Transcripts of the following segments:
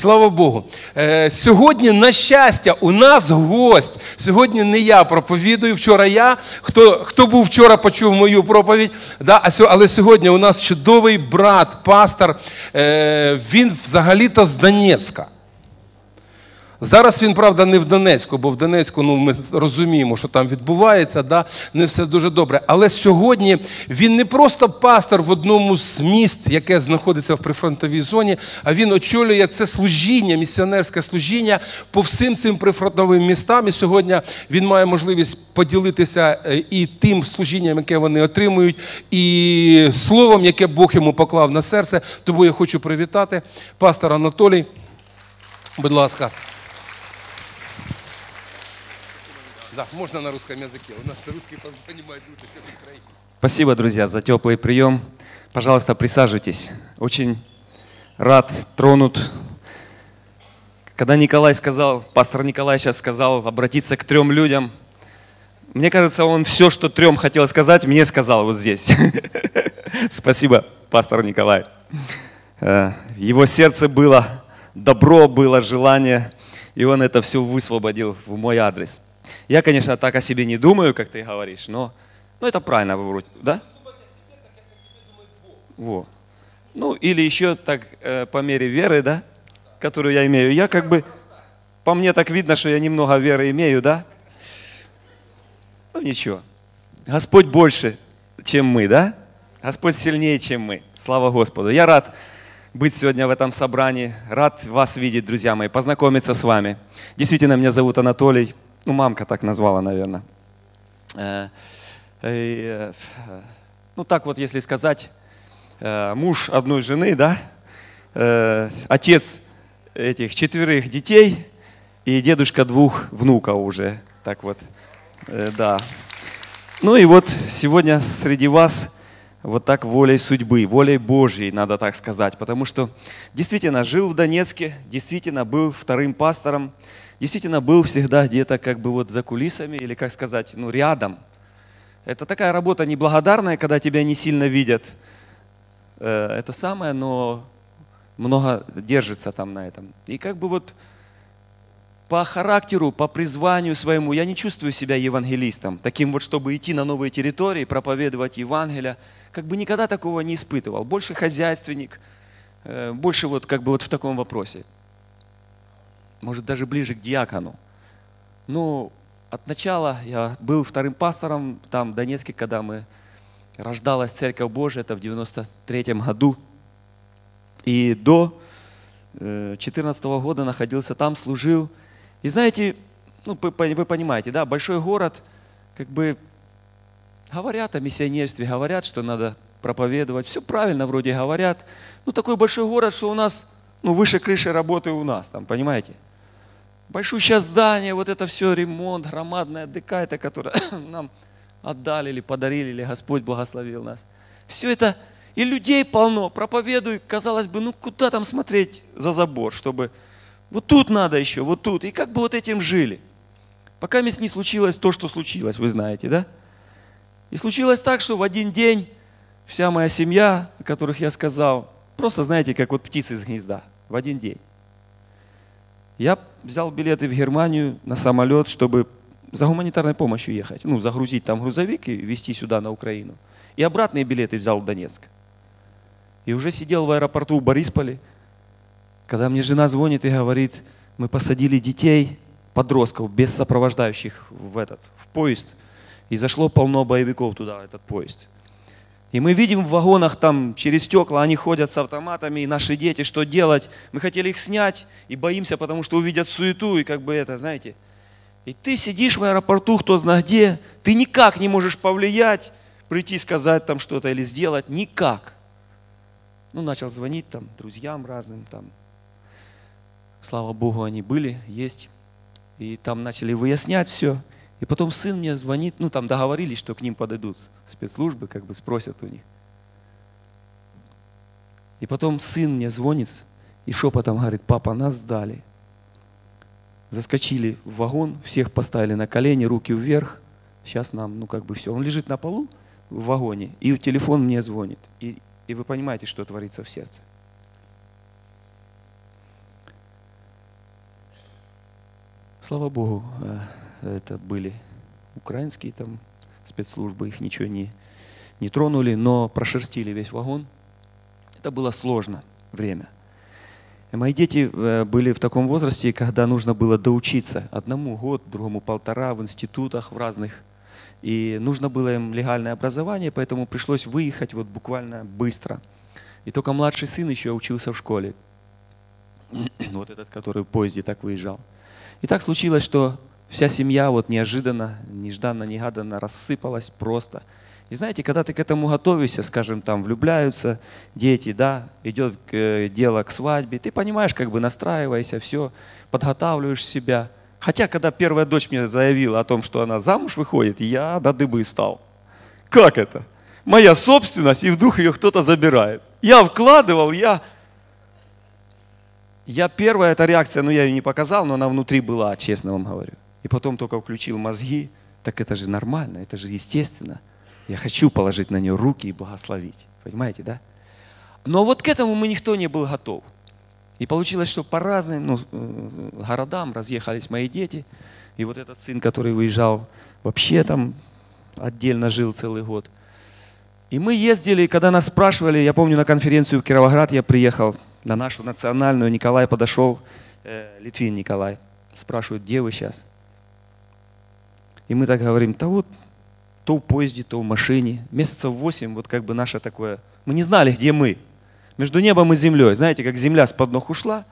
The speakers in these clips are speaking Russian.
Слава Богу. Е, Сьогодні, на щастя, у нас гость. Сьогодні не я проповідую. Вчора я. Хто хто був вчора, почув мою проповідь. Да? Але сьогодні у нас чудовий брат, пастор. Е, Він взагалі-то з Донецька. Зараз він, правда, не в Донецьку, бо в Донецьку ну, ми розуміємо, що там відбувається, да? не все дуже добре. Але сьогодні він не просто пастор в одному з міст, яке знаходиться в прифронтовій зоні, а він очолює це служіння, місіонерське служіння по всім цим прифронтовим містам. І сьогодні він має можливість поділитися е, і тим служінням, яке вони отримують, і словом, яке Бог йому поклав на серце. Тому я хочу привітати пастор Анатолій. Будь ласка. Да, можно на русском языке. У нас русский понимает лучше, чем украинец. Спасибо, друзья, за теплый прием. Пожалуйста, присаживайтесь. Очень рад, тронут. Когда Николай сказал, пастор Николай сейчас сказал обратиться к трем людям, мне кажется, он все, что трем хотел сказать, мне сказал вот здесь. Спасибо, пастор Николай. Э, его сердце было добро, было желание, и он это все высвободил в мой адрес. Я, конечно, так о себе не думаю, как ты говоришь, но, но это правильно вроде, да? Во. Ну, или еще так э, по мере веры, да, которую я имею. Я как бы, по мне так видно, что я немного веры имею, да? Ну, ничего. Господь больше, чем мы, да? Господь сильнее, чем мы. Слава Господу. Я рад быть сегодня в этом собрании. Рад вас видеть, друзья мои, познакомиться с вами. Действительно, меня зовут Анатолий. Ну, мамка так назвала, наверное. Э, э, ну, так вот, если сказать, э, муж одной жены, да, отец этих четверых детей и дедушка двух внуков уже. Так вот, да. Ну и вот сегодня среди вас вот так волей судьбы, волей Божьей, надо так сказать, потому что действительно жил в Донецке, действительно был вторым пастором, действительно был всегда где-то как бы вот за кулисами или, как сказать, ну рядом. Это такая работа неблагодарная, когда тебя не сильно видят. Э, это самое, но много держится там на этом. И как бы вот по характеру, по призванию своему я не чувствую себя евангелистом, таким вот, чтобы идти на новые территории, проповедовать Евангелие. Как бы никогда такого не испытывал. Больше хозяйственник, э, больше вот как бы вот в таком вопросе может даже ближе к диакону. Ну, от начала я был вторым пастором там в Донецке, когда мы рождалась Церковь Божия, это в 93 году. И до 2014 э, года находился там, служил. И знаете, ну, вы понимаете, да, большой город, как бы говорят о миссионерстве, говорят, что надо проповедовать, все правильно вроде говорят. Ну, такой большой город, что у нас, ну, выше крыши работы у нас, там, понимаете? Большущее здание, вот это все, ремонт, громадная ДК, это которое нам отдали или подарили, или Господь благословил нас. Все это, и людей полно, проповедуй, казалось бы, ну куда там смотреть за забор, чтобы вот тут надо еще, вот тут. И как бы вот этим жили. Пока не случилось то, что случилось, вы знаете, да? И случилось так, что в один день вся моя семья, о которых я сказал, просто, знаете, как вот птицы из гнезда, в один день. Я взял билеты в Германию на самолет, чтобы за гуманитарной помощью ехать. Ну, загрузить там грузовик и везти сюда, на Украину. И обратные билеты взял в Донецк. И уже сидел в аэропорту в Борисполе, когда мне жена звонит и говорит, мы посадили детей, подростков, без сопровождающих в этот, в поезд. И зашло полно боевиков туда, этот поезд. И мы видим в вагонах там через стекла, они ходят с автоматами, и наши дети, что делать? Мы хотели их снять и боимся, потому что увидят суету и как бы это, знаете. И ты сидишь в аэропорту, кто знает где, ты никак не можешь повлиять, прийти сказать там что-то или сделать, никак. Ну, начал звонить там друзьям разным там. Слава Богу, они были, есть. И там начали выяснять все. И потом сын мне звонит, ну там договорились, что к ним подойдут спецслужбы, как бы спросят у них. И потом сын мне звонит и шепотом говорит, папа, нас сдали. Заскочили в вагон, всех поставили на колени, руки вверх. Сейчас нам, ну как бы все. Он лежит на полу в вагоне, и телефон мне звонит. И, и вы понимаете, что творится в сердце. слава Богу, э, это были украинские там спецслужбы, их ничего не, не тронули, но прошерстили весь вагон. Это было сложно время. И мои дети э, были в таком возрасте, когда нужно было доучиться. Одному год, другому полтора в институтах в разных. И нужно было им легальное образование, поэтому пришлось выехать вот буквально быстро. И только младший сын еще учился в школе. Вот этот, который в поезде так выезжал. И так случилось, что вся семья вот неожиданно, нежданно, негаданно рассыпалась просто. И знаете, когда ты к этому готовишься, скажем, там влюбляются дети, да, идет э, дело к свадьбе, ты понимаешь, как бы настраивайся, все, подготавливаешь себя. Хотя, когда первая дочь мне заявила о том, что она замуж выходит, я до дыбы стал. Как это? Моя собственность, и вдруг ее кто-то забирает. Я вкладывал, я я первая эта реакция, ну я ее не показал, но она внутри была, честно вам говорю. И потом только включил мозги, так это же нормально, это же естественно. Я хочу положить на нее руки и благословить. Понимаете, да? Но вот к этому мы никто не был готов. И получилось, что по разным ну, э, городам разъехались мои дети. И вот этот сын, который выезжал, вообще там отдельно жил целый год. И мы ездили, когда нас спрашивали, я помню, на конференцию в Кировоград я приехал, на нашу национальную, Николай подошел, э, Литвин Николай, спрашивает, где вы сейчас? И мы так говорим, да вот, то в поезде, то в машине. Месяцев восемь, вот как бы наше такое. Мы не знали, где мы. Между небом и землей. Знаете, как земля с под ног ушла,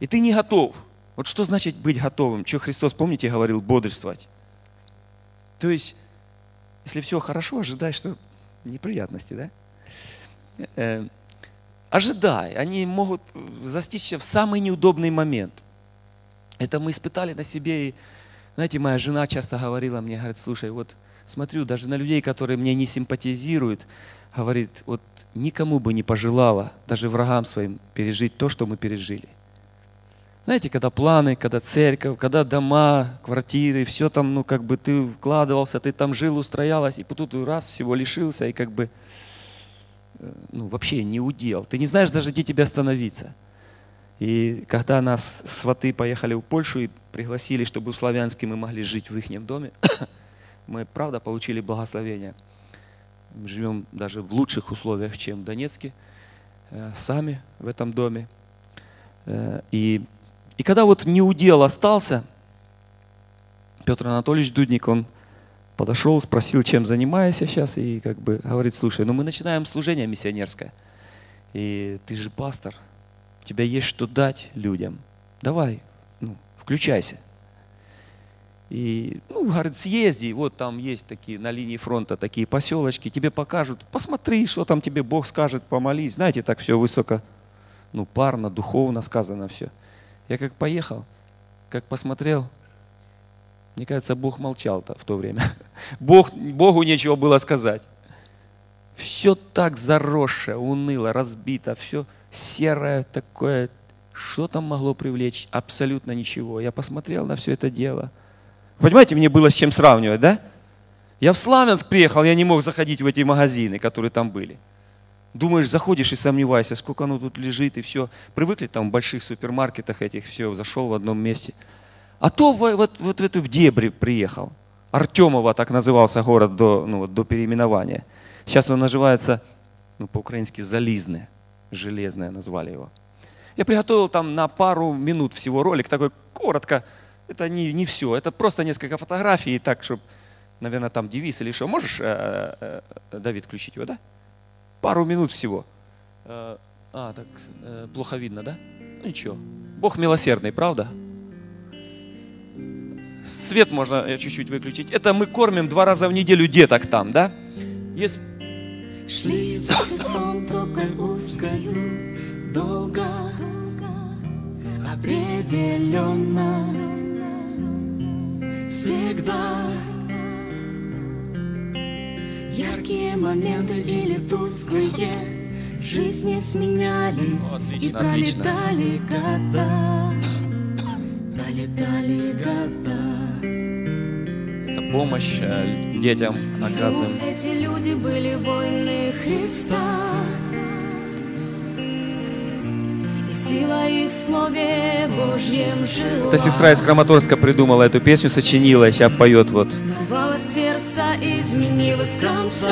и ты не готов. Вот что значит быть готовым? Что Христос, помните, говорил, бодрствовать? То есть, если все хорошо, ожидай, что неприятности, да? Э, ожидай, они могут застичься в самый неудобный момент. Это мы испытали на себе. И, знаете, моя жена часто говорила мне, говорит, слушай, вот смотрю, даже на людей, которые мне не симпатизируют, говорит, вот никому бы не пожелала, даже врагам своим, пережить то, что мы пережили. Знаете, когда планы, когда церковь, когда дома, квартиры, все там, ну, как бы ты вкладывался, ты там жил, устроялась, и тут раз всего лишился, и как бы, Э, ну, вообще не удел. Ты не знаешь даже, где тебе остановиться. И когда нас сваты поехали в Польшу и пригласили, чтобы в Славянске мы могли жить в их доме, мы, правда, получили благословение. Мы живем даже в лучших условиях, чем в Донецке, э, сами в этом доме. Э, и, и когда вот не удел остался, Петр Анатольевич Дудник, он подошел, спросил, чем занимаешься сейчас, и как бы говорит, слушай, ну мы начинаем служение миссионерское, и ты же пастор, у тебя есть что дать людям, давай, ну, включайся. И, ну, говорит, съезди, вот там есть такие на линии фронта такие поселочки, тебе покажут, посмотри, что там тебе Бог скажет, помолись. Знаете, так все высоко, ну, парно, духовно сказано все. Я как поехал, как посмотрел, мне кажется, Бог молчал-то в то время. Бог, Богу нечего было сказать. Все так заросшее, уныло, разбито, все серое такое. Что там могло привлечь? Абсолютно ничего. Я посмотрел на все это дело. Понимаете, мне было с чем сравнивать, да? Я в Славянск приехал, я не мог заходить в эти магазины, которые там были. Думаешь, заходишь и сомневаешься, сколько оно тут лежит и все. Привыкли там в больших супермаркетах этих, все, зашел в одном месте – а то вот, вот, вот в эту в дебри приехал. Артемово так назывался город до, ну, до переименования. Сейчас он называется ну, по-украински Зализне, Железное назвали его. Я приготовил там на пару минут всего ролик, такой коротко. Это не, не все, это просто несколько фотографий, так, чтобы, наверное, там девиз или что. Можешь, э, э, Давид, включить его, да? Пару минут всего. Э, а, так, э, плохо видно, да? Ну ничего. Бог милосердный, правда? Свет можно чуть-чуть выключить. Это мы кормим два раза в неделю деток там, да? Есть... Шли за Христом тропкой узкою, долго, определенно, всегда. Яркие моменты или тусклые в жизни сменялись отлично, и пролетали отлично. года, пролетали года помощь э, детям оказываем. Эти люди были воины Христа. И Сила их в Слове Божьем жила. Эта сестра из Краматорска придумала эту песню, сочинила, и сейчас поет вот. Ворвалась в сердце, изменив из кромсов.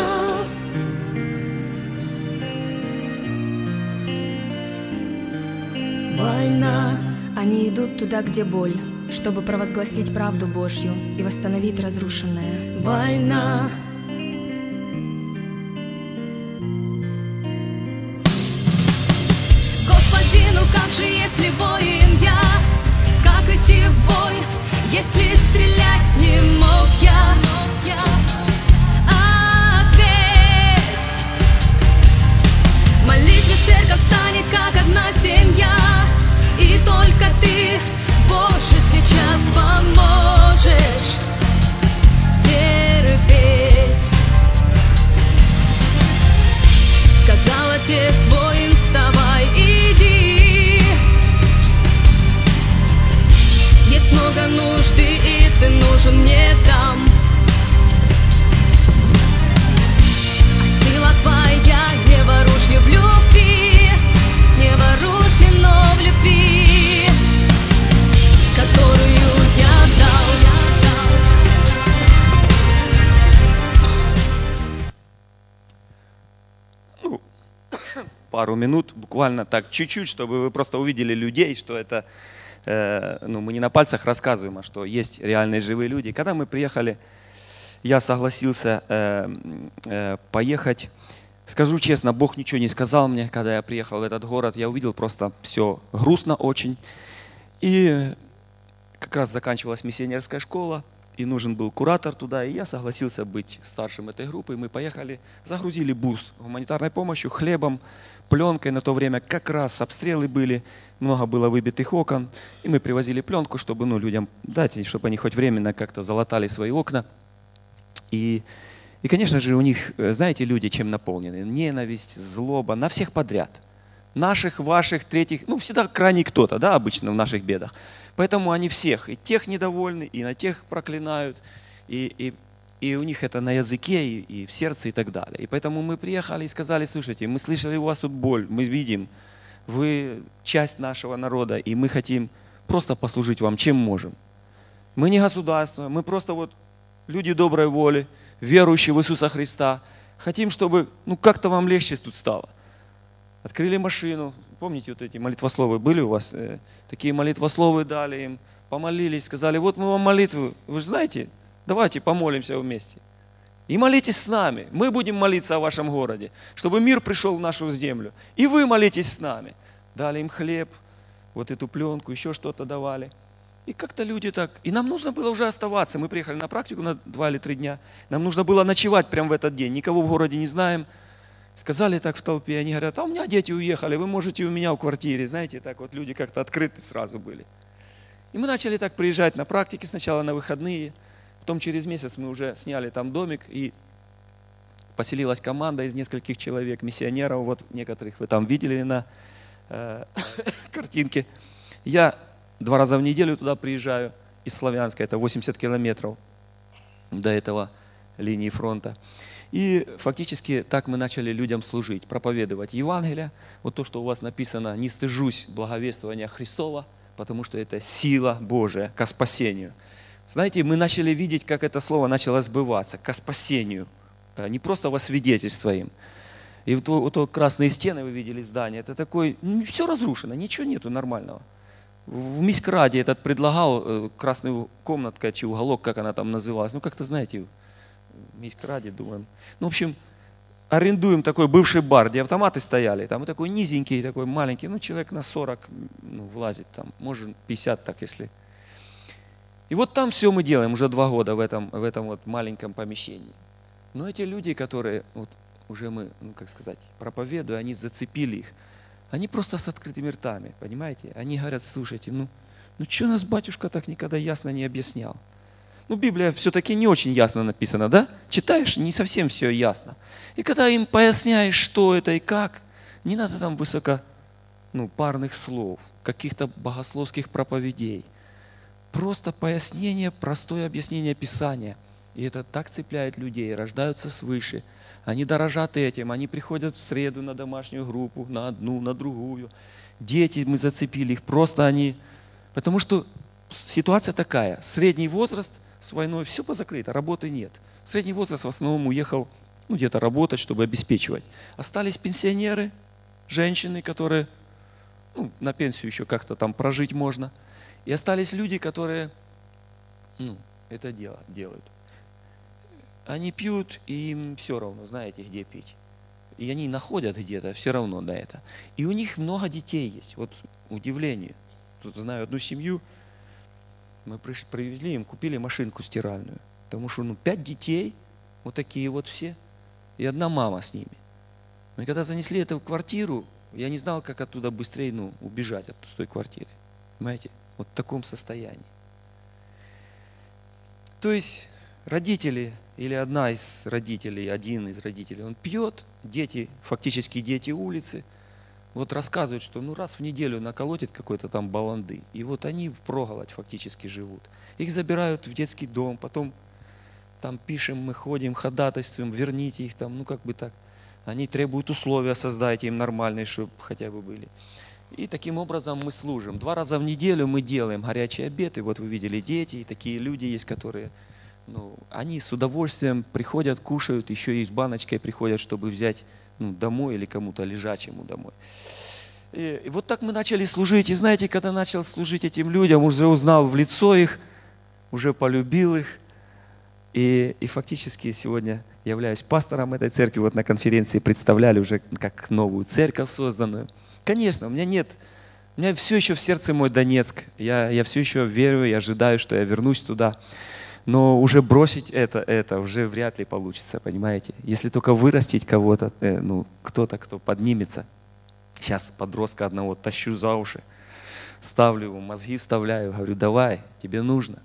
Война. Они идут туда, где боль, чтобы провозгласить правду Божью и восстановить разрушенное. Война. Господи, ну как же, если воин я, как идти в бой, если стрелять не мог я? Ответь. Молитве церковь станет как одна семья, и только ты, сейчас поможешь терпеть. Сказал отец пару минут, буквально так чуть-чуть, чтобы вы просто увидели людей, что это, э, ну, мы не на пальцах рассказываем, а что есть реальные живые люди. Когда мы приехали, я согласился э, э, поехать. Скажу честно, Бог ничего не сказал мне, когда я приехал в этот город. Я увидел просто все грустно очень. И как раз заканчивалась миссионерская школа, и нужен был куратор туда, и я согласился быть старшим этой группы. Мы поехали, загрузили бус гуманитарной помощью, хлебом, пленкой на то время. Как раз обстрелы были, много было выбитых окон. И мы привозили пленку, чтобы ну, людям дать, чтобы они хоть временно как-то залатали свои окна. И, и, конечно же, у них, э, знаете, люди чем наполнены? Ненависть, злоба, на всех подряд. Наших, ваших, третьих, ну, всегда крайний кто-то, да, обычно в наших бедах. Поэтому они всех, и тех недовольны, и на тех проклинают, и, и, и у них это на языке, и, и в сердце, и так далее. И поэтому мы приехали и сказали, слушайте, мы слышали у вас тут боль, мы видим, вы часть нашего народа, и мы хотим просто послужить вам, чем можем. Мы не государство, мы просто вот люди доброй воли, верующие в Иисуса Христа. Хотим, чтобы ну, как-то вам легче тут стало. Открыли машину. Помните, вот эти молитвословы были у вас? Э, Такие молитвословы дали им, помолились, сказали, вот мы вам молитву, вы же знаете, давайте помолимся вместе. И молитесь с нами. Мы будем молиться о вашем городе, чтобы мир пришел в нашу землю. И вы молитесь с нами. Дали им хлеб, вот эту пленку, еще что-то давали. И как-то люди так... И нам нужно было уже оставаться. Мы приехали на практику на два или три дня. Нам нужно было ночевать прямо в этот день. Никого в городе не знаем. Сказали так в толпе. Они говорят, а у меня дети уехали, вы можете у меня в квартире. Знаете, так вот люди как-то открыты сразу были. И мы начали так приезжать на практики сначала на выходные. Потом через месяц мы уже сняли там домик и поселилась команда из нескольких человек, миссионеров, вот некоторых вы там видели на э, картинке. Я два раза в неделю туда приезжаю из Славянска, это 80 километров до этого линии фронта. И фактически так мы начали людям служить, проповедовать Евангелие. Вот то, что у вас написано, не стыжусь благовествования Христова, потому что это сила Божия ко спасению. Знаете, мы начали видеть, как это слово начало сбываться, ко спасению, э, не просто во свидетельство им. И вот, вот, красные стены вы видели здание, это такой, ну, все разрушено, ничего нету нормального. В Мискраде этот предлагал э, красную комнатка, чи уголок, как она там называлась. Ну, как-то, знаете, в Мискраде, думаем. Ну, в общем, арендуем такой бывший бар, где автоматы стояли. Там такой низенький, такой маленький, ну, человек на 40 ну, влазит там, может 50 так, если. И вот там все мы делаем уже два года в этом, в этом вот маленьком помещении. Но эти люди, которые вот уже мы, ну, как сказать, проповедуя, они зацепили их. Они просто с открытыми ртами, понимаете? Они говорят, слушайте, ну, ну что нас батюшка так никогда ясно не объяснял? Ну, Библия все-таки не очень ясно написана, да? Читаешь, не совсем все ясно. И когда им поясняешь, что это и как, не надо там высоко, ну, парных слов, каких-то богословских проповедей. Просто пояснение, простое объяснение Писания. И это так цепляет людей, рождаются свыше. Они дорожат этим, они приходят в среду на домашнюю группу, на одну, на другую. дети мы зацепили их, просто они... Потому что ситуация такая, средний возраст с войной, все позакрыто, работы нет. Средний возраст в основном уехал ну, где-то работать, чтобы обеспечивать. Остались пенсионеры, женщины, которые ну, на пенсию еще как-то там прожить можно. И остались люди, которые ну, это дело, делают. Они пьют, и им все равно, знаете, где пить. И они находят где-то все равно на это. И у них много детей есть. Вот удивление. Тут знаю одну семью, мы привезли им, купили машинку стиральную. Потому что ну, пять детей, вот такие вот все, и одна мама с ними. Но когда занесли это в квартиру, я не знал, как оттуда быстрее ну, убежать от той квартиры. Понимаете? Вот в таком состоянии. То есть родители или одна из родителей, один из родителей, он пьет, дети, фактически дети улицы, вот рассказывают, что ну раз в неделю наколотит какой-то там баланды, и вот они в проголодь фактически живут. Их забирают в детский дом, потом там пишем, мы ходим, ходатайствуем, верните их там, ну как бы так. Они требуют условия, создайте им нормальные, чтобы хотя бы были. И таким образом мы служим. Два раза в неделю мы делаем горячий обед. И вот вы видели дети, и такие люди есть, которые, ну, они с удовольствием приходят, кушают, еще и с баночкой приходят, чтобы взять ну, домой или кому-то лежачему домой. И, и вот так мы начали служить. И знаете, когда начал служить этим людям, уже узнал в лицо их, уже полюбил их. И, и фактически сегодня являюсь пастором этой церкви. Вот на конференции представляли уже как новую церковь созданную – Конечно, у меня нет, у меня все еще в сердце мой Донецк. Я, я все еще верю и ожидаю, что я вернусь туда. Но уже бросить это, это уже вряд ли получится, понимаете? Если только вырастить кого-то, э, ну, кто-то, кто поднимется. Сейчас подростка одного тащу за уши, ставлю его, мозги вставляю, говорю, давай, тебе нужно,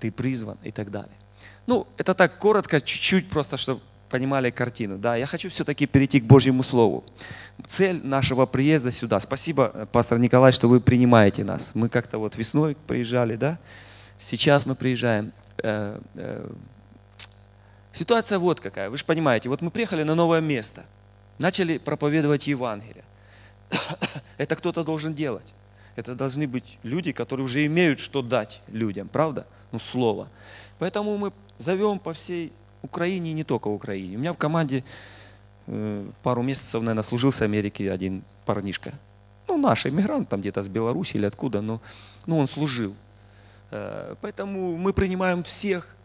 ты призван и так далее. Ну, это так коротко, чуть-чуть просто, чтобы понимали картину. Да, я хочу все-таки перейти к Божьему Слову. Цель нашего приезда сюда. Спасибо, э, пастор Николай, что вы принимаете нас. Мы как-то вот весной приезжали, да? Сейчас мы приезжаем. Э, э, ситуация вот какая. Вы же понимаете, вот мы приехали на новое место. Начали проповедовать Евангелие. Это кто-то должен делать. Это должны быть люди, которые уже имеют что дать людям, правда? Ну, слово. Поэтому мы зовем по всей Украине и не только Украине. У меня в команде э, пару месяцев, наверное, служил с Америки один парнишка. Ну, наш иммигрант, там где-то с Беларуси или откуда, но ну, он служил. Э, поэтому мы принимаем всех,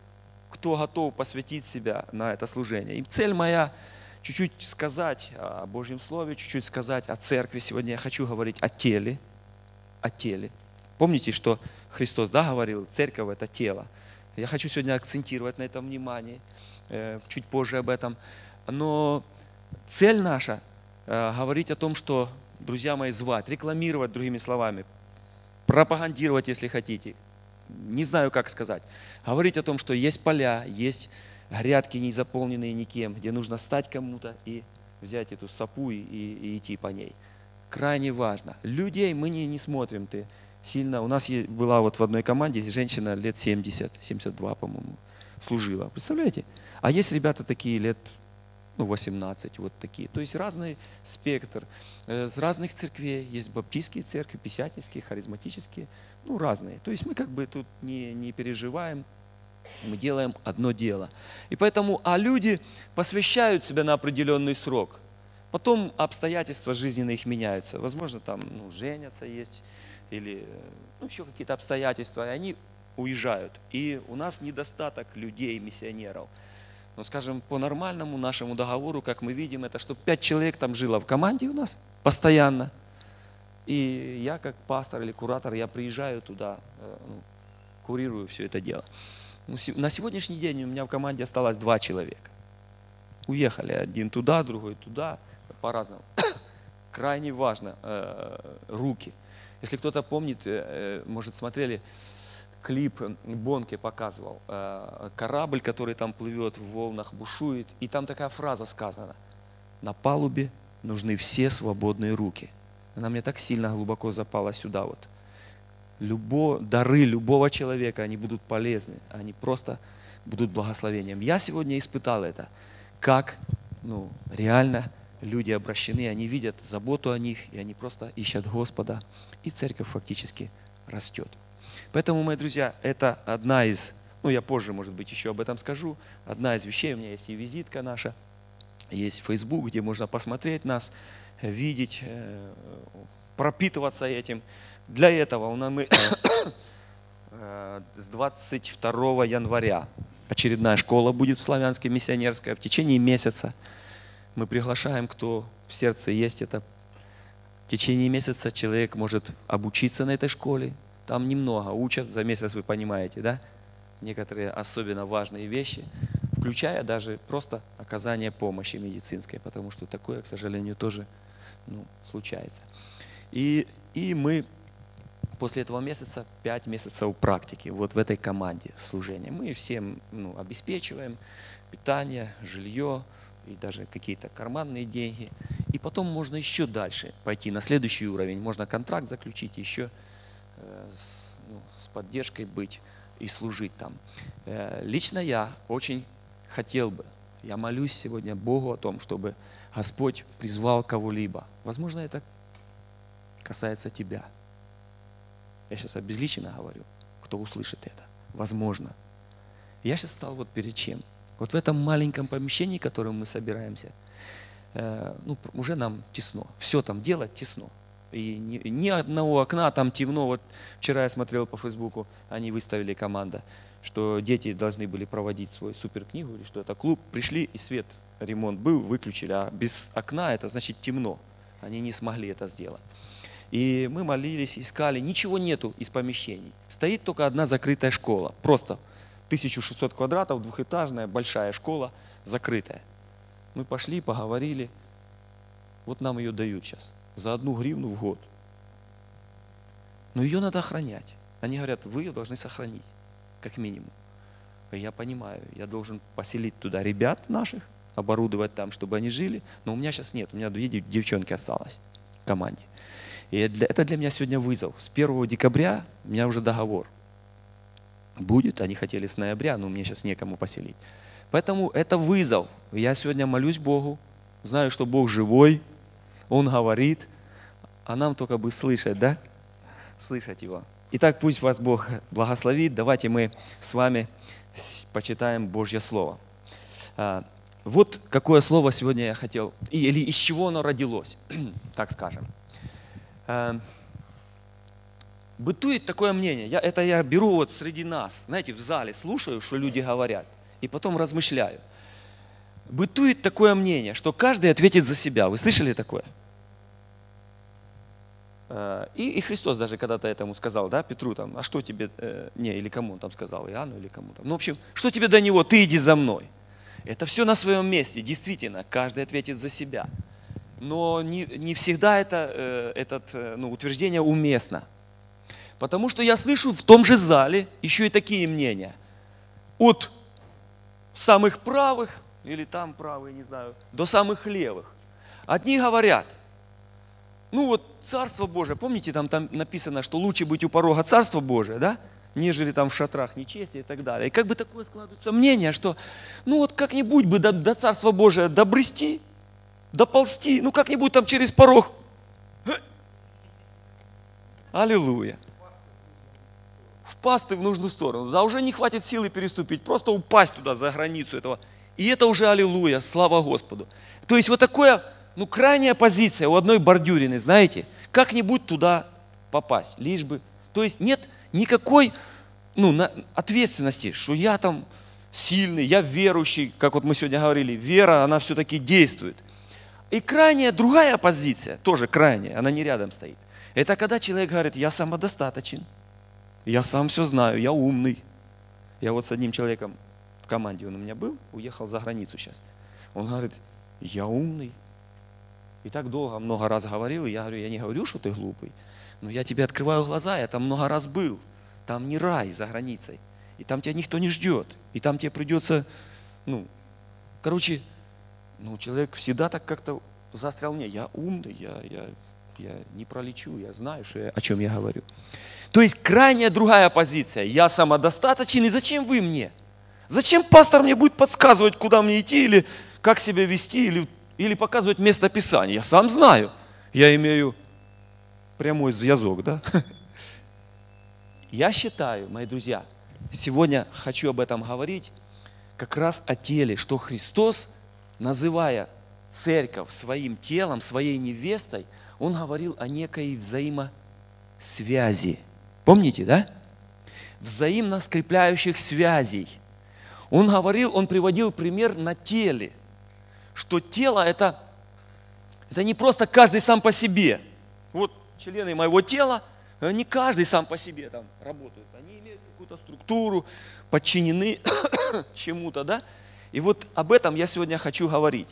кто готов посвятить себя на это служение. И цель моя чуть-чуть сказать о Божьем Слове, чуть-чуть сказать о церкви. Сегодня я хочу говорить о теле. О теле. Помните, что Христос да, говорил, церковь – это тело. Я хочу сегодня акцентировать на этом внимание, чуть позже об этом. Но цель наша э, говорить о том, что, друзья мои, звать, рекламировать другими словами, пропагандировать, если хотите. Не знаю, как сказать. Говорить о том, что есть поля, есть грядки, не заполненные никем, где нужно стать кому-то и взять эту сапу и, и идти по ней. Крайне важно. Людей мы не, не смотрим, ты сильно. У нас была вот в одной команде женщина лет 70, 72, по-моему, служила. Представляете? А есть ребята такие лет ну, 18, вот такие. То есть разный спектр. Э, с разных церквей. Есть баптистские церкви, писательские, харизматические. Ну, разные. То есть мы как бы тут не, не переживаем. Мы делаем одно дело. И поэтому, а люди посвящают себя на определенный срок. Потом обстоятельства жизненные их меняются. Возможно, там ну, женятся есть, или ну, еще какие-то обстоятельства, и они уезжают. И у нас недостаток людей, миссионеров. Но, скажем, по нормальному нашему договору, как мы видим, это чтобы пять человек там жило в команде у нас постоянно. И я как пастор или куратор, я приезжаю туда, э, ну, курирую все это дело. Ну, на сегодняшний день у меня в команде осталось два человека. Уехали один туда, другой туда, по-разному. Крайне важно э, руки – если кто-то помнит, э, э, может, смотрели, клип Бонке показывал, э, корабль, который там плывет в волнах, бушует, и там такая фраза сказана, на палубе нужны все свободные руки. Она мне так сильно глубоко запала сюда вот. Любо, дары любого человека, они будут полезны, они просто будут благословением. Я сегодня испытал это, как ну, реально люди обращены, они видят заботу о них, и они просто ищут Господа, и церковь фактически растет. Поэтому, мои друзья, это одна из, ну я позже, может быть, еще об этом скажу, одна из вещей, у меня есть и визитка наша, есть Facebook, где можно посмотреть нас, видеть, э, пропитываться этим. Для этого у нас мы э, с 22 января очередная школа будет в Славянске, миссионерская, в течение месяца. Мы приглашаем, кто в сердце есть это. В течение месяца человек может обучиться на этой школе. Там немного учат, за месяц вы понимаете, да? Некоторые особенно важные вещи, включая даже просто оказание помощи медицинской, потому что такое, к сожалению, тоже ну, случается. И, и мы после этого месяца 5 месяцев практики вот в этой команде служения. Мы всем ну, обеспечиваем питание, жилье и даже какие-то карманные деньги. И потом можно еще дальше пойти на следующий уровень. Можно контракт заключить, еще с, ну, с поддержкой быть и служить там. Э, лично я очень хотел бы, я молюсь сегодня Богу о том, чтобы Господь призвал кого-либо. Возможно, это касается тебя – я сейчас обезличенно говорю, кто услышит это. Возможно. Я сейчас стал вот перед чем. Вот в этом маленьком помещении, в котором мы собираемся, э, ну, уже нам тесно. Все там делать тесно. И ни, ни одного окна там темно. Вот вчера я смотрел по Фейсбуку, они выставили команда, что дети должны были проводить свою суперкнигу или что это клуб. Пришли и свет, ремонт был, выключили, а без окна это значит темно. Они не смогли это сделать. И мы молились, искали, ничего нету из помещений. Стоит только одна закрытая школа, просто 1600 квадратов, двухэтажная, большая школа, закрытая. Мы пошли, поговорили, вот нам ее дают сейчас, за одну гривну в год. Но ее надо охранять. Они говорят, вы ее должны сохранить, как минимум. И я понимаю, я должен поселить туда ребят наших, оборудовать там, чтобы они жили, но у меня сейчас нет, у меня две девчонки осталось в команде. И это для меня сегодня вызов. С 1 декабря у меня уже договор будет. Они хотели с ноября, но мне сейчас некому поселить. Поэтому это вызов. Я сегодня молюсь Богу, знаю, что Бог живой, Он говорит, а нам только бы слышать, да? Слышать Его. Итак, пусть вас Бог благословит. Давайте мы с вами почитаем Божье Слово. А, вот какое слово сегодня я хотел, или из чего оно родилось, так скажем. Эм, бытует такое мнение, я, это я беру вот среди нас, знаете, в зале слушаю, что люди говорят, и потом размышляю. Бытует такое мнение, что каждый ответит за себя. Вы слышали такое? Э, и, и Христос даже когда-то этому сказал, да, Петру там, а что тебе, э, не, или кому он там сказал, Иоанну или кому там. Ну, в общем, что тебе до него, ты иди за мной. Это все на своем месте, действительно, каждый ответит за себя но не, не всегда это, э, это э, ну, утверждение уместно. Потому что я слышу в том же зале еще и такие мнения. От самых правых, или там правые, не знаю, до самых левых. Одни говорят, ну вот Царство Божие, помните, там, там написано, что лучше быть у порога Царства Божия, да, нежели там в шатрах нечестия и так далее. И как бы такое складывается мнение, что ну вот как-нибудь бы до, до Царства Божия добрести, доползти, ну как-нибудь там через порог. Аллилуйя. Впасть в нужную сторону. Да уже не хватит силы переступить, просто упасть туда, за границу этого. И это уже аллилуйя, слава Господу. То есть вот такое, ну крайняя позиция у одной бордюрины, знаете, как-нибудь туда попасть, лишь бы. То есть нет никакой ну, на, ответственности, что я там сильный, я верующий, как вот мы сегодня говорили, вера, она все-таки действует. И крайняя другая позиция, тоже крайняя, она не рядом стоит. Это когда человек говорит, я самодостаточен, я сам все знаю, я умный. Я вот с одним человеком в команде, он у меня был, уехал за границу сейчас. Он говорит, я умный. И так долго, много раз говорил, и я говорю, я не говорю, что ты глупый, но я тебе открываю глаза, я там много раз был. Там не рай за границей. И там тебя никто не ждет. И там тебе придется, ну, короче, ну, человек всегда так как-то застрял мне. Я умный, я, я, я не пролечу, я знаю, что я, о чем я говорю. То есть крайняя другая позиция. Я самодостаточен, и зачем вы мне? Зачем пастор мне будет подсказывать, куда мне идти, или как себя вести, или или показывать место Писания. Я сам знаю. Я имею прямой зв'язок, да? Я считаю, мои друзья, сегодня хочу об этом говорить, как раз о теле, что Христос, называя церковь своим телом, своей невестой, Он говорил о некой взаимосвязи. Помните, да? Взаимно скрепляющих связей. Он говорил, он приводил пример на теле, что тело это, это не просто каждый сам по себе. Вот члены моего тела, не каждый сам по себе там работают. Они имеют какую-то структуру, подчинены чему-то, да? И вот об этом я сегодня хочу говорить.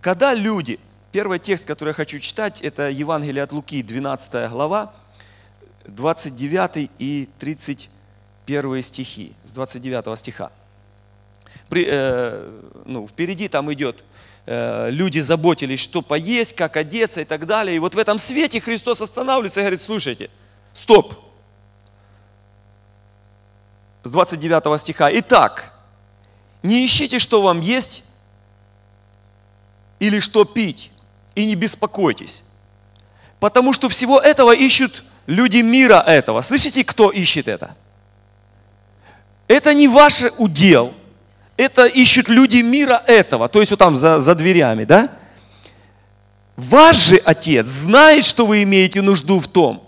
Когда люди, первый текст, который я хочу читать, это Евангелие от Луки, 12 глава, 29 и 31 стихи, с 29 стиха. При, э, ну, впереди там идет, э, люди заботились, что поесть, как одеться и так далее. И вот в этом свете Христос останавливается и говорит, слушайте, стоп. С 29 стиха. Итак, не ищите, что вам есть или что пить, и не беспокойтесь. Потому что всего этого ищут люди мира этого. Слышите, кто ищет это? Это не ваш удел. Это ищут люди мира этого. То есть вот там за, за дверями, да? Ваш же Отец знает, что вы имеете нужду в том.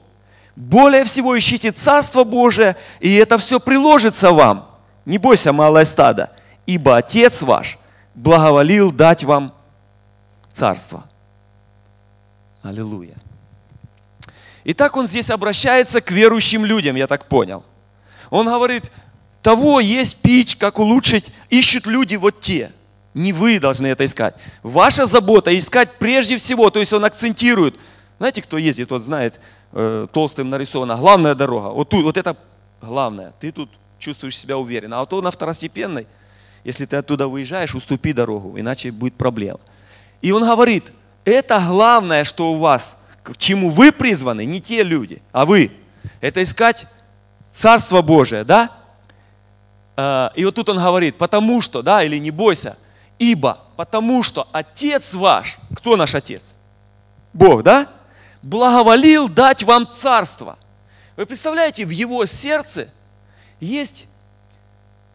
Более всего ищите Царство Божие, и это все приложится вам. Не бойся, малое стадо, ибо Отец ваш благоволил дать вам Царство. Аллилуйя. Итак, он здесь обращается к верующим людям, я так понял. Он говорит, того есть пить, как улучшить, ищут люди вот те. Не вы должны это искать. Ваша забота искать прежде всего, то есть он акцентирует. Знаете, кто ездит, тот знает, э, толстым нарисована главная дорога. Вот тут, вот это главное. Ты тут чувствуешь себя уверенно. А то на второстепенной, если ты оттуда выезжаешь, уступи дорогу, иначе будет проблема. И он говорит, это главное, что у вас, к чему вы призваны, не те люди, а вы. Это искать Царство Божие, да? А, и вот тут он говорит, потому что, да, или не бойся, ибо, потому что Отец ваш, кто наш Отец? Бог, да? Благоволил дать вам царство. Вы представляете, в его сердце есть,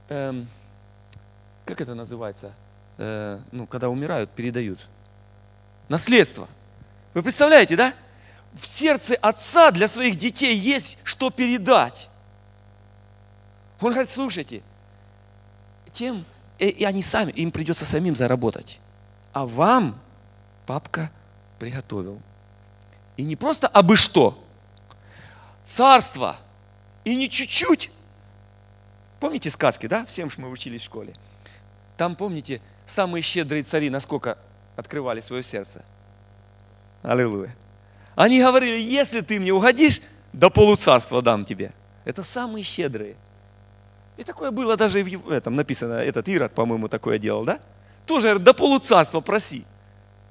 эм, как это называется, э, ну, когда умирают, передают, наследство. Вы представляете, да? В сердце отца для своих детей есть что передать. Он говорит, слушайте, тем, и, и они сами, им придется самим заработать. А вам папка приготовил. И не просто абы что. Царство. И не чуть-чуть. Помните сказки, да? Всем же мы учились в школе. Там, помните, самые щедрые цари насколько открывали свое сердце. Аллилуйя. Они говорили, если ты мне угодишь, до полуцарства дам тебе. Это самые щедрые. И такое было даже в этом написано, этот Ирод, по-моему, такое делал, да? Тоже до полуцарства проси.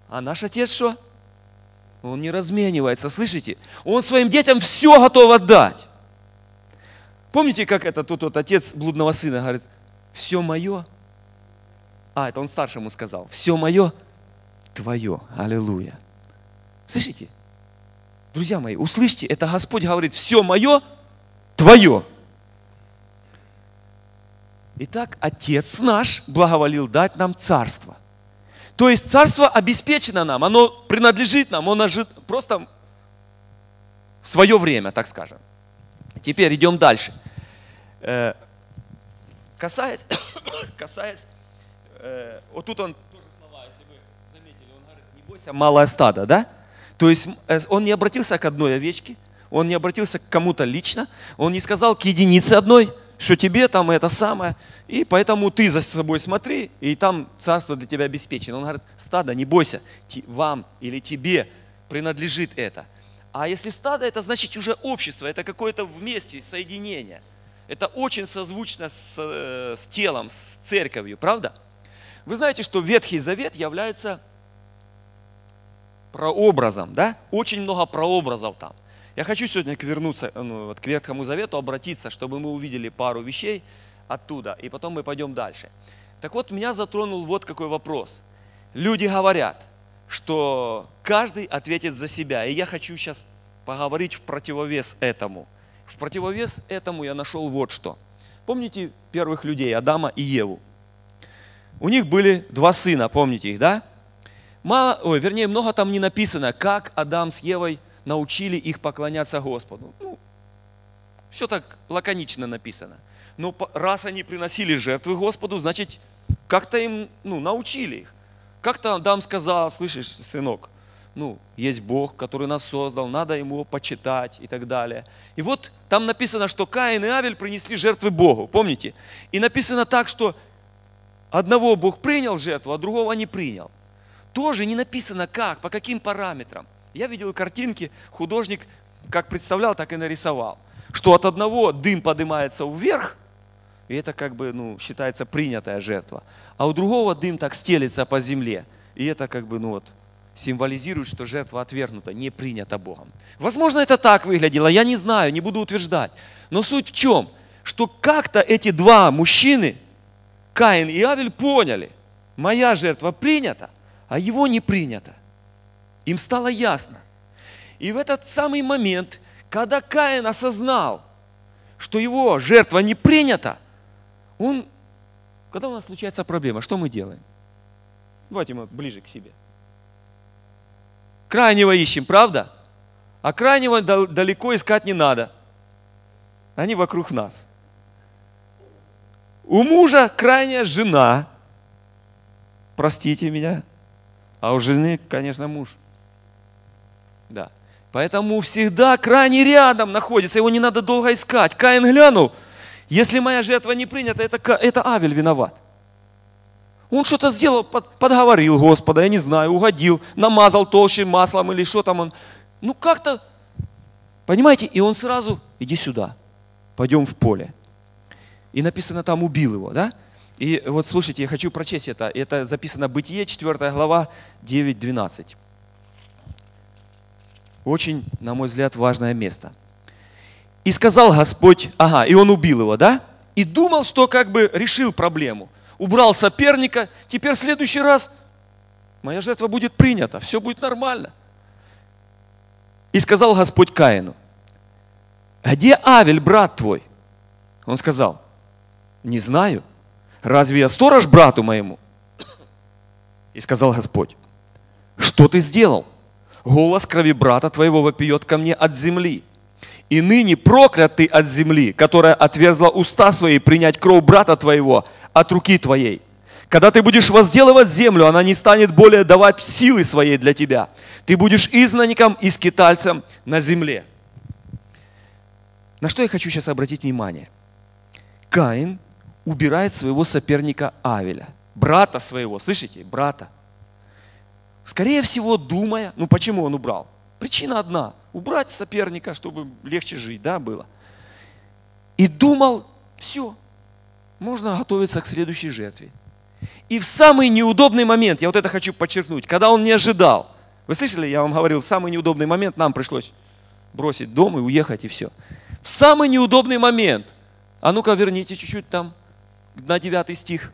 А наш отец что? Он не разменивается, слышите? Он своим детям все готов отдать. Помните, как это тот, тот отец блудного сына говорит, все мое, а, это он старшему сказал, все мое твое, аллилуйя. Слышите? Друзья мои, услышьте, это Господь говорит, все мое твое. Итак, Отец наш благоволил дать нам царство. То есть царство обеспечено нам, оно принадлежит нам, оно жит просто в свое время, так скажем. Теперь идем дальше. Э, касаясь, касаясь, э, вот тут он тоже слова, если вы заметили, он говорит, не бойся, малое стадо, да? То есть э, он не обратился к одной овечке, он не обратился к кому-то лично, он не сказал к единице одной, что тебе там это самое, и поэтому ты за собой смотри, и там царство для тебя обеспечено. Он говорит, стадо, не бойся, вам или тебе принадлежит это. А если стадо, это значит уже общество, это какое-то вместе, соединение. Это очень созвучно с, э, с телом, с церковью, правда? Вы знаете, что Ветхий Завет является прообразом, да? Очень много прообразов там. Я хочу сегодня вернуться ну, вот, к Ветхому Завету, обратиться, чтобы мы увидели пару вещей оттуда, и потом мы пойдем дальше. Так вот, меня затронул вот какой вопрос. Люди говорят, что каждый ответит за себя. И я хочу сейчас поговорить в противовес этому. В противовес этому я нашел вот что. Помните первых людей, Адама и Еву? У них были два сына, помните их, да? Мало, ой, вернее, много там не написано, как Адам с Евой научили их поклоняться Господу. Ну, все так лаконично написано. Но раз они приносили жертвы Господу, значит, как-то им, ну, научили их. Как-то Адам сказал, слышишь, сынок, ну, есть Бог, который нас создал, надо ему почитать и так далее. И вот там написано, что Каин и Авель принесли жертвы Богу, помните? И написано так, что одного Бог принял жертву, а другого не принял. Тоже не написано как, по каким параметрам. Я видел картинки, художник как представлял, так и нарисовал. Что от одного дым поднимается вверх, и это как бы ну, считается принятая жертва. А у другого дым так стелится по земле. И это как бы ну, вот, символизирует, что жертва отвергнута, не принята Богом. Возможно, это так выглядело, я не знаю, не буду утверждать. Но суть в чем? Что как-то эти два мужчины, Каин и Авель, поняли, моя жертва принята, а его не принято. Им стало ясно. И в этот самый момент, когда Каин осознал, что его жертва не принята, он, когда у нас случается проблема, что мы делаем? Давайте мы ближе к себе. Крайнего ищем, правда? А крайнего дал- далеко искать не надо. Они вокруг нас. У мужа крайняя жена. Простите меня. А у жены, конечно, муж. Да. Поэтому всегда крайне рядом находится, его не надо долго искать. Каин глянул, если моя жертва не принята, это, это Авель виноват. Он что-то сделал, под- подговорил Господа, я не знаю, угодил, намазал толще маслом или что там он. Ну как-то, понимаете, и он сразу, иди сюда, пойдем в поле. И написано там, убил его, да? И вот слушайте, я хочу прочесть это. Это записано Бытие, 4 глава, 9-12. Очень, на мой взгляд, важное место. И сказал Господь, ага, и он убил его, да? И думал, что как бы решил проблему. Убрал соперника, теперь в следующий раз моя жертва будет принята, все будет нормально. И сказал Господь Каину, где Авель, брат твой? Он сказал, не знаю. Разве я сторож брату моему? И сказал Господь, что ты сделал? Голос крови брата твоего вопиет ко мне от земли. И ныне проклят ты от земли, которая отверзла уста свои принять кровь брата твоего от руки твоей. Когда ты будешь возделывать землю, она не станет более давать силы своей для тебя. Ты будешь изгнанником и скитальцем на земле. На что я хочу сейчас обратить внимание? Каин убирает своего соперника Авеля, брата своего, слышите, брата. Скорее всего, думая, ну почему он убрал? Причина одна, убрать соперника, чтобы легче жить, да, было. И думал, все, можно готовиться к следующей жертве. И в самый неудобный момент, я вот это хочу подчеркнуть, когда он не ожидал, вы слышали, я вам говорил, в самый неудобный момент нам пришлось бросить дом и уехать, и все. В самый неудобный момент, а ну-ка верните чуть-чуть там, на 9 стих.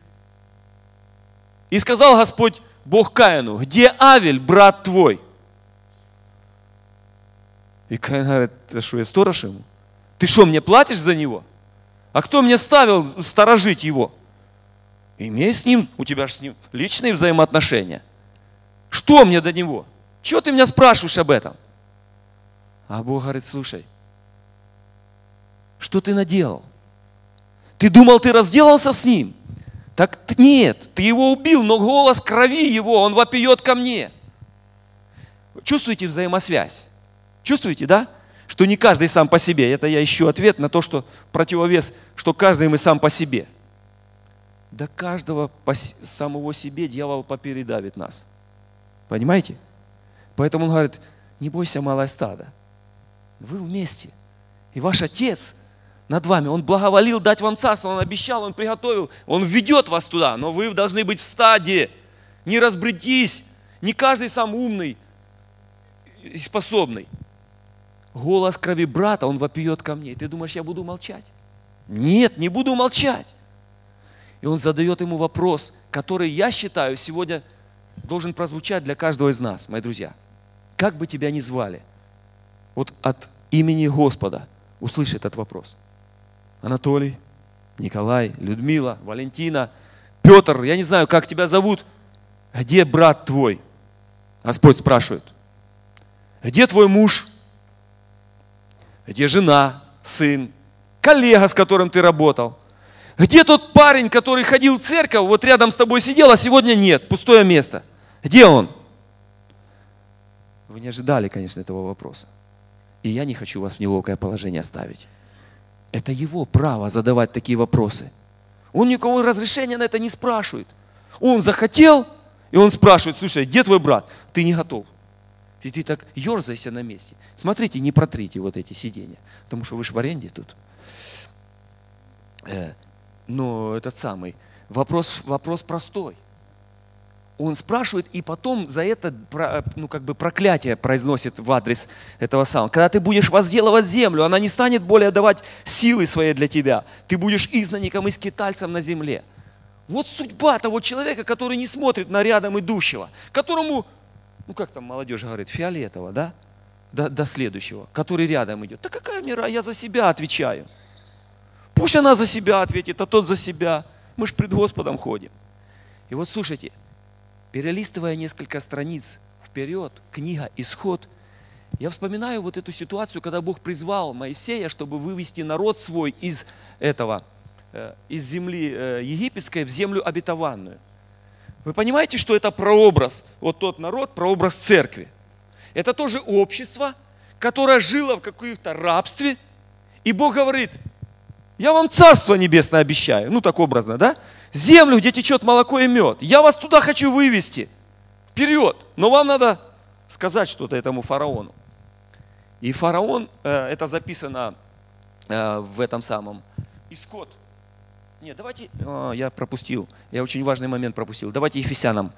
И сказал Господь Бог Каину, где Авель, брат твой? И Каин говорит, ты что, я сторож ему? Ты что, мне платишь за него? А кто мне ставил сторожить его? Имей с ним, у тебя же с ним личные взаимоотношения. Что мне до него? Чего ты меня спрашиваешь об этом? А Бог говорит, слушай, что ты наделал? Ты думал, ты разделался с ним? Так нет, ты его убил, но голос крови его, он вопиет ко мне. Чувствуете взаимосвязь? Чувствуете, да? Что не каждый сам по себе. Это я ищу ответ на то, что противовес, что каждый мы сам по себе. Да каждого по самого себе дьявол попередавит нас. Понимаете? Поэтому он говорит, не бойся, малое стадо. Вы вместе. И ваш отец над вами, он благоволил дать вам царство, он обещал, он приготовил, он ведет вас туда, но вы должны быть в стаде. Не разбредись, не каждый сам умный и способный. Голос крови брата, он вопиет ко мне. Ты думаешь, я буду молчать? Нет, не буду молчать. И он задает ему вопрос, который я считаю сегодня должен прозвучать для каждого из нас, мои друзья. Как бы тебя ни звали, вот от имени Господа услышь этот вопрос. Анатолий, Николай, Людмила, Валентина, Петр, я не знаю, как тебя зовут, где брат твой? Господь спрашивает. Где твой муж? Где жена, сын, коллега, с которым ты работал? Где тот парень, который ходил в церковь, вот рядом с тобой сидел, а сегодня нет, пустое место? Где он? Вы не ожидали, конечно, этого вопроса. И я не хочу вас в неловкое положение ставить. Это его право задавать такие вопросы. Он никого разрешения на это не спрашивает. Он захотел, и он спрашивает, слушай, где твой брат? Ты не готов. И ты так ерзайся на месте. Смотрите, не протрите вот эти сиденья, потому что вы же в аренде тут. Э, но этот самый, вопрос, вопрос простой. Он спрашивает, и потом за это ну, как бы проклятие произносит в адрес этого самого. Когда ты будешь возделывать землю, она не станет более давать силы своей для тебя. Ты будешь изгнанником и скитальцем на земле. Вот судьба того человека, который не смотрит на рядом идущего, которому, ну как там молодежь говорит, фиолетово, да? До, до следующего, который рядом идет. Да какая мира, я за себя отвечаю. Пусть она за себя ответит, а тот за себя. Мы же пред Господом ходим. И вот слушайте, перелистывая несколько страниц вперед, книга «Исход», я вспоминаю вот эту ситуацию, когда Бог призвал Моисея, чтобы вывести народ свой из этого, э, из земли э, египетской в землю обетованную. Вы понимаете, что это прообраз, вот тот народ, прообраз церкви. Это тоже общество, которое жило в каком-то рабстве, и Бог говорит – я вам Царство Небесное обещаю. Ну, так образно, да? Землю, где течет молоко и мед. Я вас туда хочу вывести. Вперед. Но вам надо сказать что-то этому фараону. И фараон, э, это записано э, в этом самом, исход. Нет, давайте, о, я пропустил, я очень важный момент пропустил. Давайте Ефесянам,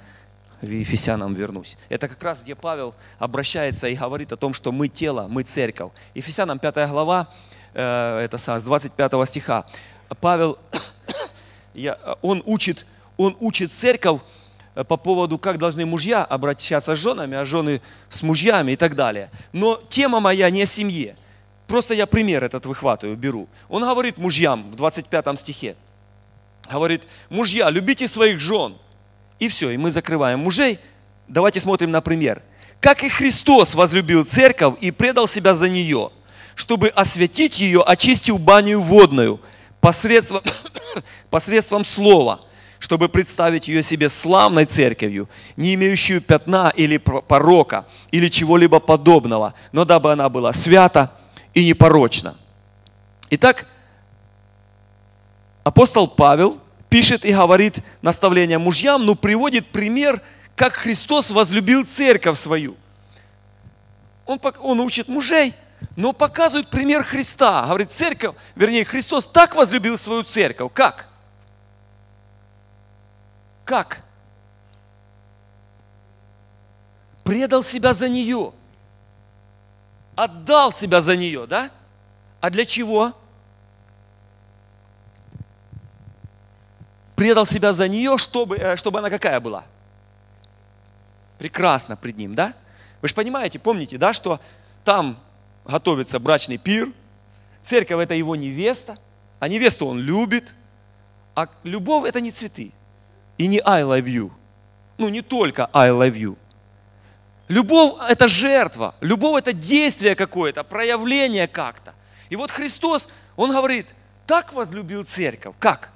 Ефесянам вернусь. Это как раз, где Павел обращается и говорит о том, что мы тело, мы церковь. Ефесянам 5 глава, это с 25 стиха. Павел, он учит, он учит церковь э, по поводу, как должны мужья обращаться с женами, а жены с мужьями и так далее. Но тема моя не о семье. Просто я пример этот выхватываю, беру. Он говорит мужьям в 25 стихе, говорит, мужья, любите своих жен. И все, и мы закрываем мужей. Давайте смотрим на пример. Как и Христос возлюбил церковь и предал себя за нее – чтобы осветить ее, очистив баню водную посредством, посредством слова, чтобы представить ее себе славной церковью, не имеющую пятна или порока, или чего-либо подобного, но дабы она была свята и непорочна. Итак, апостол Павел пишет и говорит наставление мужьям, но приводит пример, как Христос возлюбил церковь свою. Он, он учит мужей – но показывает пример Христа. Говорит, церковь, вернее, Христос так возлюбил свою церковь. Как? Как? Предал себя за нее. Отдал себя за нее, да? А для чего? Предал себя за нее, чтобы, э, чтобы она какая была? Прекрасно пред ним, да? Вы же понимаете, помните, да, что там готовится брачный пир, церковь это его невеста, а невесту он любит, а любовь это не цветы и не I love you. Ну, не только I love you. Любовь – это жертва, любовь – это действие какое-то, проявление как-то. И вот Христос, Он говорит, так возлюбил церковь. Как?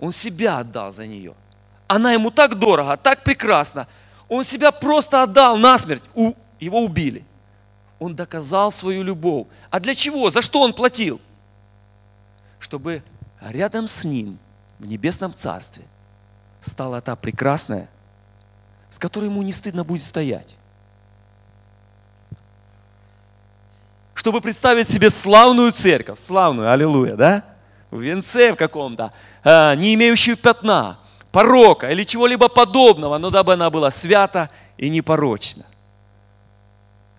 Он себя отдал за нее. Она ему так дорого, так прекрасно. Он себя просто отдал насмерть. Его убили. Он доказал свою любовь. А для чего? За что он платил? Чтобы рядом с ним в небесном царстве стала та прекрасная, с которой ему не стыдно будет стоять. Чтобы представить себе славную церковь, славную, аллилуйя, да? В венце в каком-то, а, не имеющую пятна, порока или чего-либо подобного, но дабы она была свята и непорочна.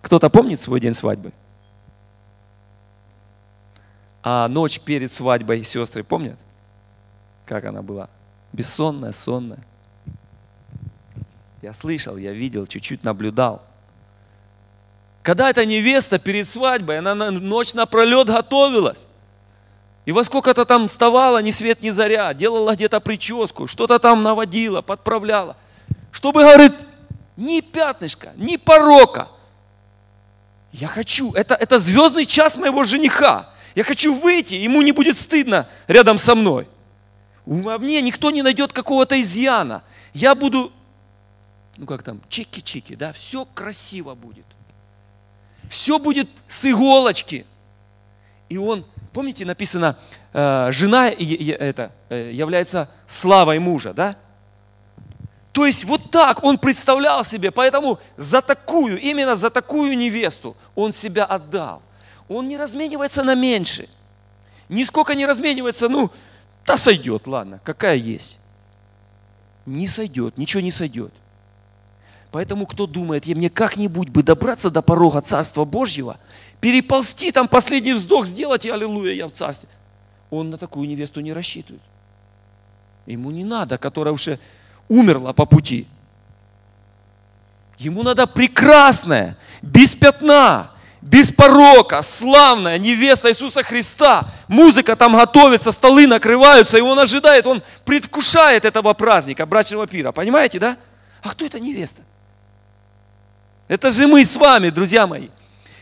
Кто-то помнит свой день свадьбы? А ночь перед свадьбой сестры помнят? Как она была? Бессонная, сонная. Я слышал, я видел, чуть-чуть наблюдал. Когда эта невеста перед свадьбой, она на ночь напролет готовилась. И во сколько-то там вставала, ни свет, ни заря, делала где-то прическу, что-то там наводила, подправляла. Чтобы, говорит, ни пятнышка, ни порока. Я хочу, это, это звездный час моего жениха. Я хочу выйти, ему не будет стыдно рядом со мной. Во мне никто не найдет какого-то изъяна. Я буду, ну как там, чики-чики, да, все красиво будет. Все будет с иголочки. И он, помните, написано, э, жена это, э, является славой мужа, да? То есть вот так он представлял себе, поэтому за такую, именно за такую невесту он себя отдал. Он не разменивается на меньше. Нисколько не разменивается, ну, да сойдет, ладно, какая есть. Не сойдет, ничего не сойдет. Поэтому кто думает, я мне как-нибудь бы добраться до порога Царства Божьего, переползти там последний вздох сделать, и аллилуйя, я в Царстве. Он на такую невесту не рассчитывает. Ему не надо, которая уже умерла по пути. Ему надо прекрасная, без пятна, без порока, славная невеста Иисуса Христа. Музыка там готовится, столы накрываются, и он ожидает, он предвкушает этого праздника, брачного пира. Понимаете, да? А кто эта невеста? Это же мы с вами, друзья мои.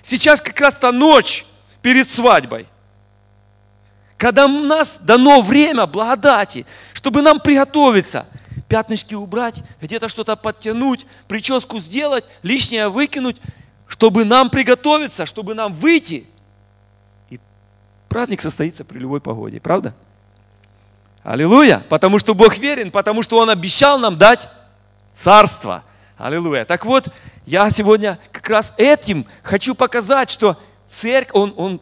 Сейчас как раз та ночь перед свадьбой. Когда у нас дано время благодати, чтобы нам приготовиться – пятнышки убрать, где-то что-то подтянуть, прическу сделать, лишнее выкинуть, чтобы нам приготовиться, чтобы нам выйти. И праздник состоится при любой погоде, правда? Аллилуйя! Потому что Бог верен, потому что Он обещал нам дать царство. Аллилуйя! Так вот, я сегодня как раз этим хочу показать, что церковь, он, он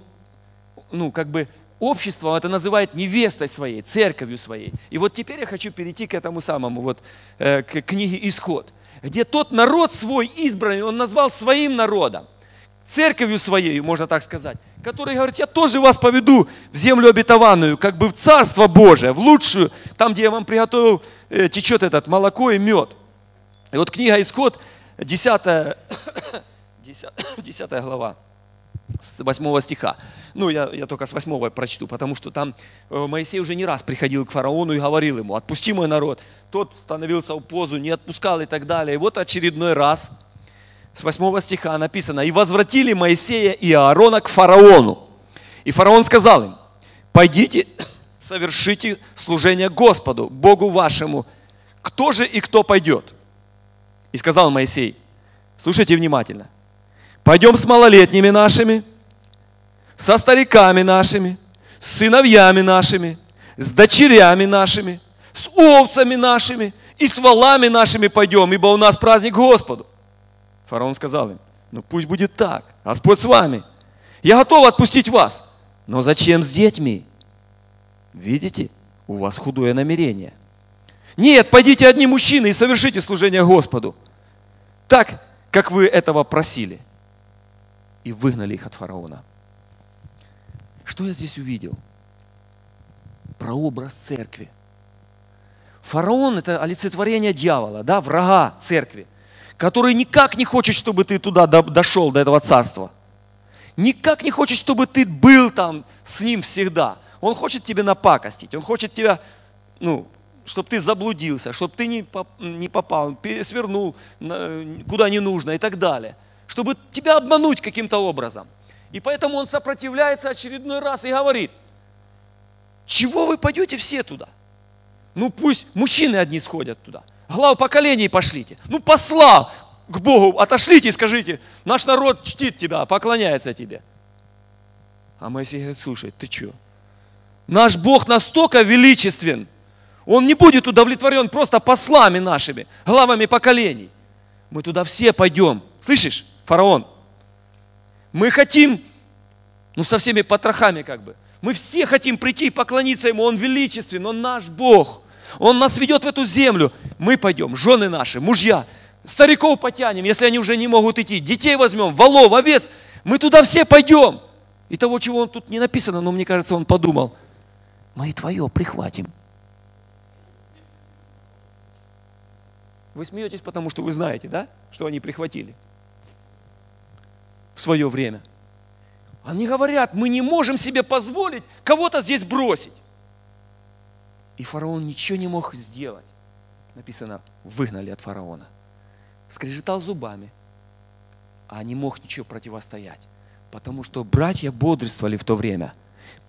ну, как бы общество это называет невестой своей, церковью своей. И вот теперь я хочу перейти к этому самому, вот, э, к книге «Исход», где тот народ свой избранный, он назвал своим народом, церковью своей, можно так сказать, который говорит, я тоже вас поведу в землю обетованную, как бы в Царство Божие, в лучшую, там, где я вам приготовил, э, течет этот молоко и мед. И вот книга «Исход», 10, 10, 10 глава, с 8 стиха. Ну, я, я только с 8 прочту, потому что там э, Моисей уже не раз приходил к фараону и говорил ему, отпусти мой народ. Тот становился в позу, не отпускал и так далее. И вот очередной раз, с 8 стиха написано, «И возвратили Моисея и Аарона к фараону. И фараон сказал им, пойдите, совершите служение Господу, Богу вашему. Кто же и кто пойдет?» И сказал Моисей, слушайте внимательно – Пойдем с малолетними нашими, со стариками нашими, с сыновьями нашими, с дочерями нашими, с овцами нашими и с валами нашими пойдем, ибо у нас праздник Господу. Фараон сказал им, ну пусть будет так, Господь с вами. Я готов отпустить вас, но зачем с детьми? Видите, у вас худое намерение. Нет, пойдите одни мужчины и совершите служение Господу. Так, как вы этого просили и выгнали их от фараона. Что я здесь увидел? Прообраз церкви. Фараон – это олицетворение дьявола, да, врага церкви, который никак не хочет, чтобы ты туда дошел, до этого царства. Никак не хочет, чтобы ты был там с ним всегда. Он хочет тебе напакостить, он хочет тебя, ну, чтобы ты заблудился, чтобы ты не, попал, свернул куда не нужно и так далее – чтобы тебя обмануть каким-то образом. И поэтому он сопротивляется очередной раз и говорит, чего вы пойдете все туда? Ну пусть мужчины одни сходят туда. Глав поколений пошлите. Ну посла к Богу отошлите и скажите, наш народ чтит тебя, поклоняется тебе. А Моисей говорит, слушай, ты что? Наш Бог настолько величествен, Он не будет удовлетворен просто послами нашими, главами поколений. Мы туда все пойдем. Слышишь? фараон. Мы хотим, ну со всеми потрохами как бы, мы все хотим прийти и поклониться Ему, Он величествен, Он наш Бог. Он нас ведет в эту землю. Мы пойдем, жены наши, мужья, стариков потянем, если они уже не могут идти, детей возьмем, волов, овец. Мы туда все пойдем. И того, чего он тут не написано, но мне кажется, он подумал, мы и твое прихватим. Вы смеетесь, потому что вы знаете, да, что они прихватили свое время. Они говорят, мы не можем себе позволить кого-то здесь бросить. И фараон ничего не мог сделать. Написано, выгнали от фараона. Скрежетал зубами, а не мог ничего противостоять. Потому что братья бодрствовали в то время.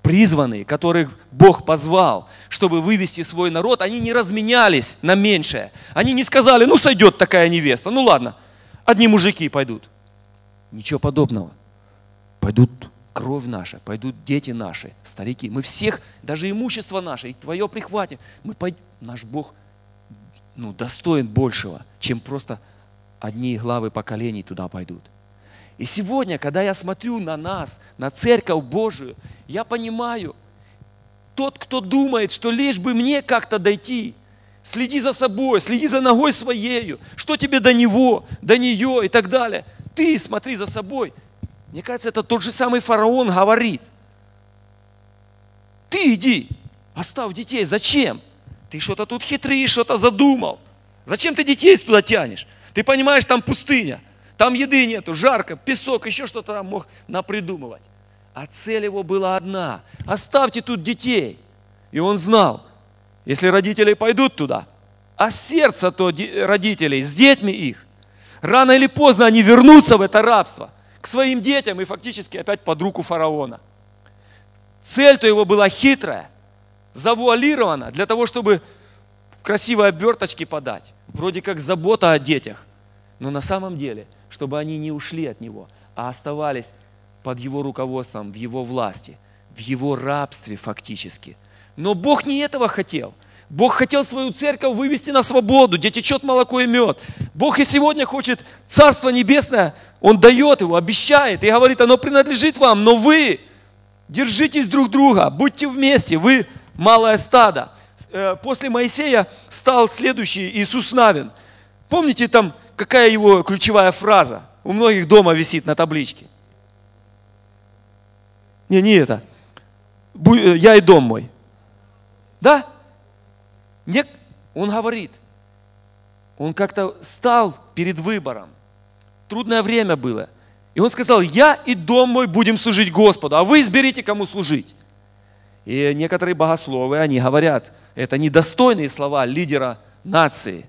Призванные, которых Бог позвал, чтобы вывести свой народ, они не разменялись на меньшее. Они не сказали, ну сойдет такая невеста, ну ладно, одни мужики пойдут. Ничего подобного. Пойдут кровь наша, пойдут дети наши, старики. Мы всех, даже имущество наше, и твое прихватим. Мы пойдем. Наш Бог ну, достоин большего, чем просто одни главы поколений туда пойдут. И сегодня, когда я смотрю на нас, на Церковь Божию, я понимаю, тот, кто думает, что лишь бы мне как-то дойти, следи за собой, следи за ногой своею, что тебе до него, до нее и так далее. Ты смотри за собой. Мне кажется, это тот же самый фараон говорит. Ты иди, оставь детей. Зачем? Ты что-то тут хитришь, что-то задумал. Зачем ты детей туда тянешь? Ты понимаешь, там пустыня. Там еды нету, жарко, песок, еще что-то там мог напридумывать. А цель его была одна. Оставьте тут детей. И он знал, если родители пойдут туда, а сердце то родителей с детьми их, рано или поздно они вернутся в это рабство к своим детям и фактически опять под руку фараона. Цель-то его была хитрая, завуалирована для того, чтобы в красивой оберточке подать. Вроде как забота о детях. Но на самом деле – чтобы они не ушли от Него, а оставались под Его руководством, в Его власти, в Его рабстве фактически. Но Бог не этого хотел. Бог хотел свою церковь вывести на свободу, где течет молоко и мед. Бог и сегодня хочет Царство Небесное, Он дает его, обещает и говорит, оно принадлежит вам, но вы держитесь друг друга, будьте вместе, вы малое стадо. Э, после Моисея стал следующий Иисус Навин. Помните там какая его ключевая фраза? У многих дома висит на табличке. Не, не это. Э, я и дом мой. Да? Не, он говорит, он как-то стал перед выбором. Трудное время было. И он сказал, я и дом мой будем служить Господу, а вы изберите, кому служить. И некоторые богословы, они говорят, это недостойные слова лидера нации.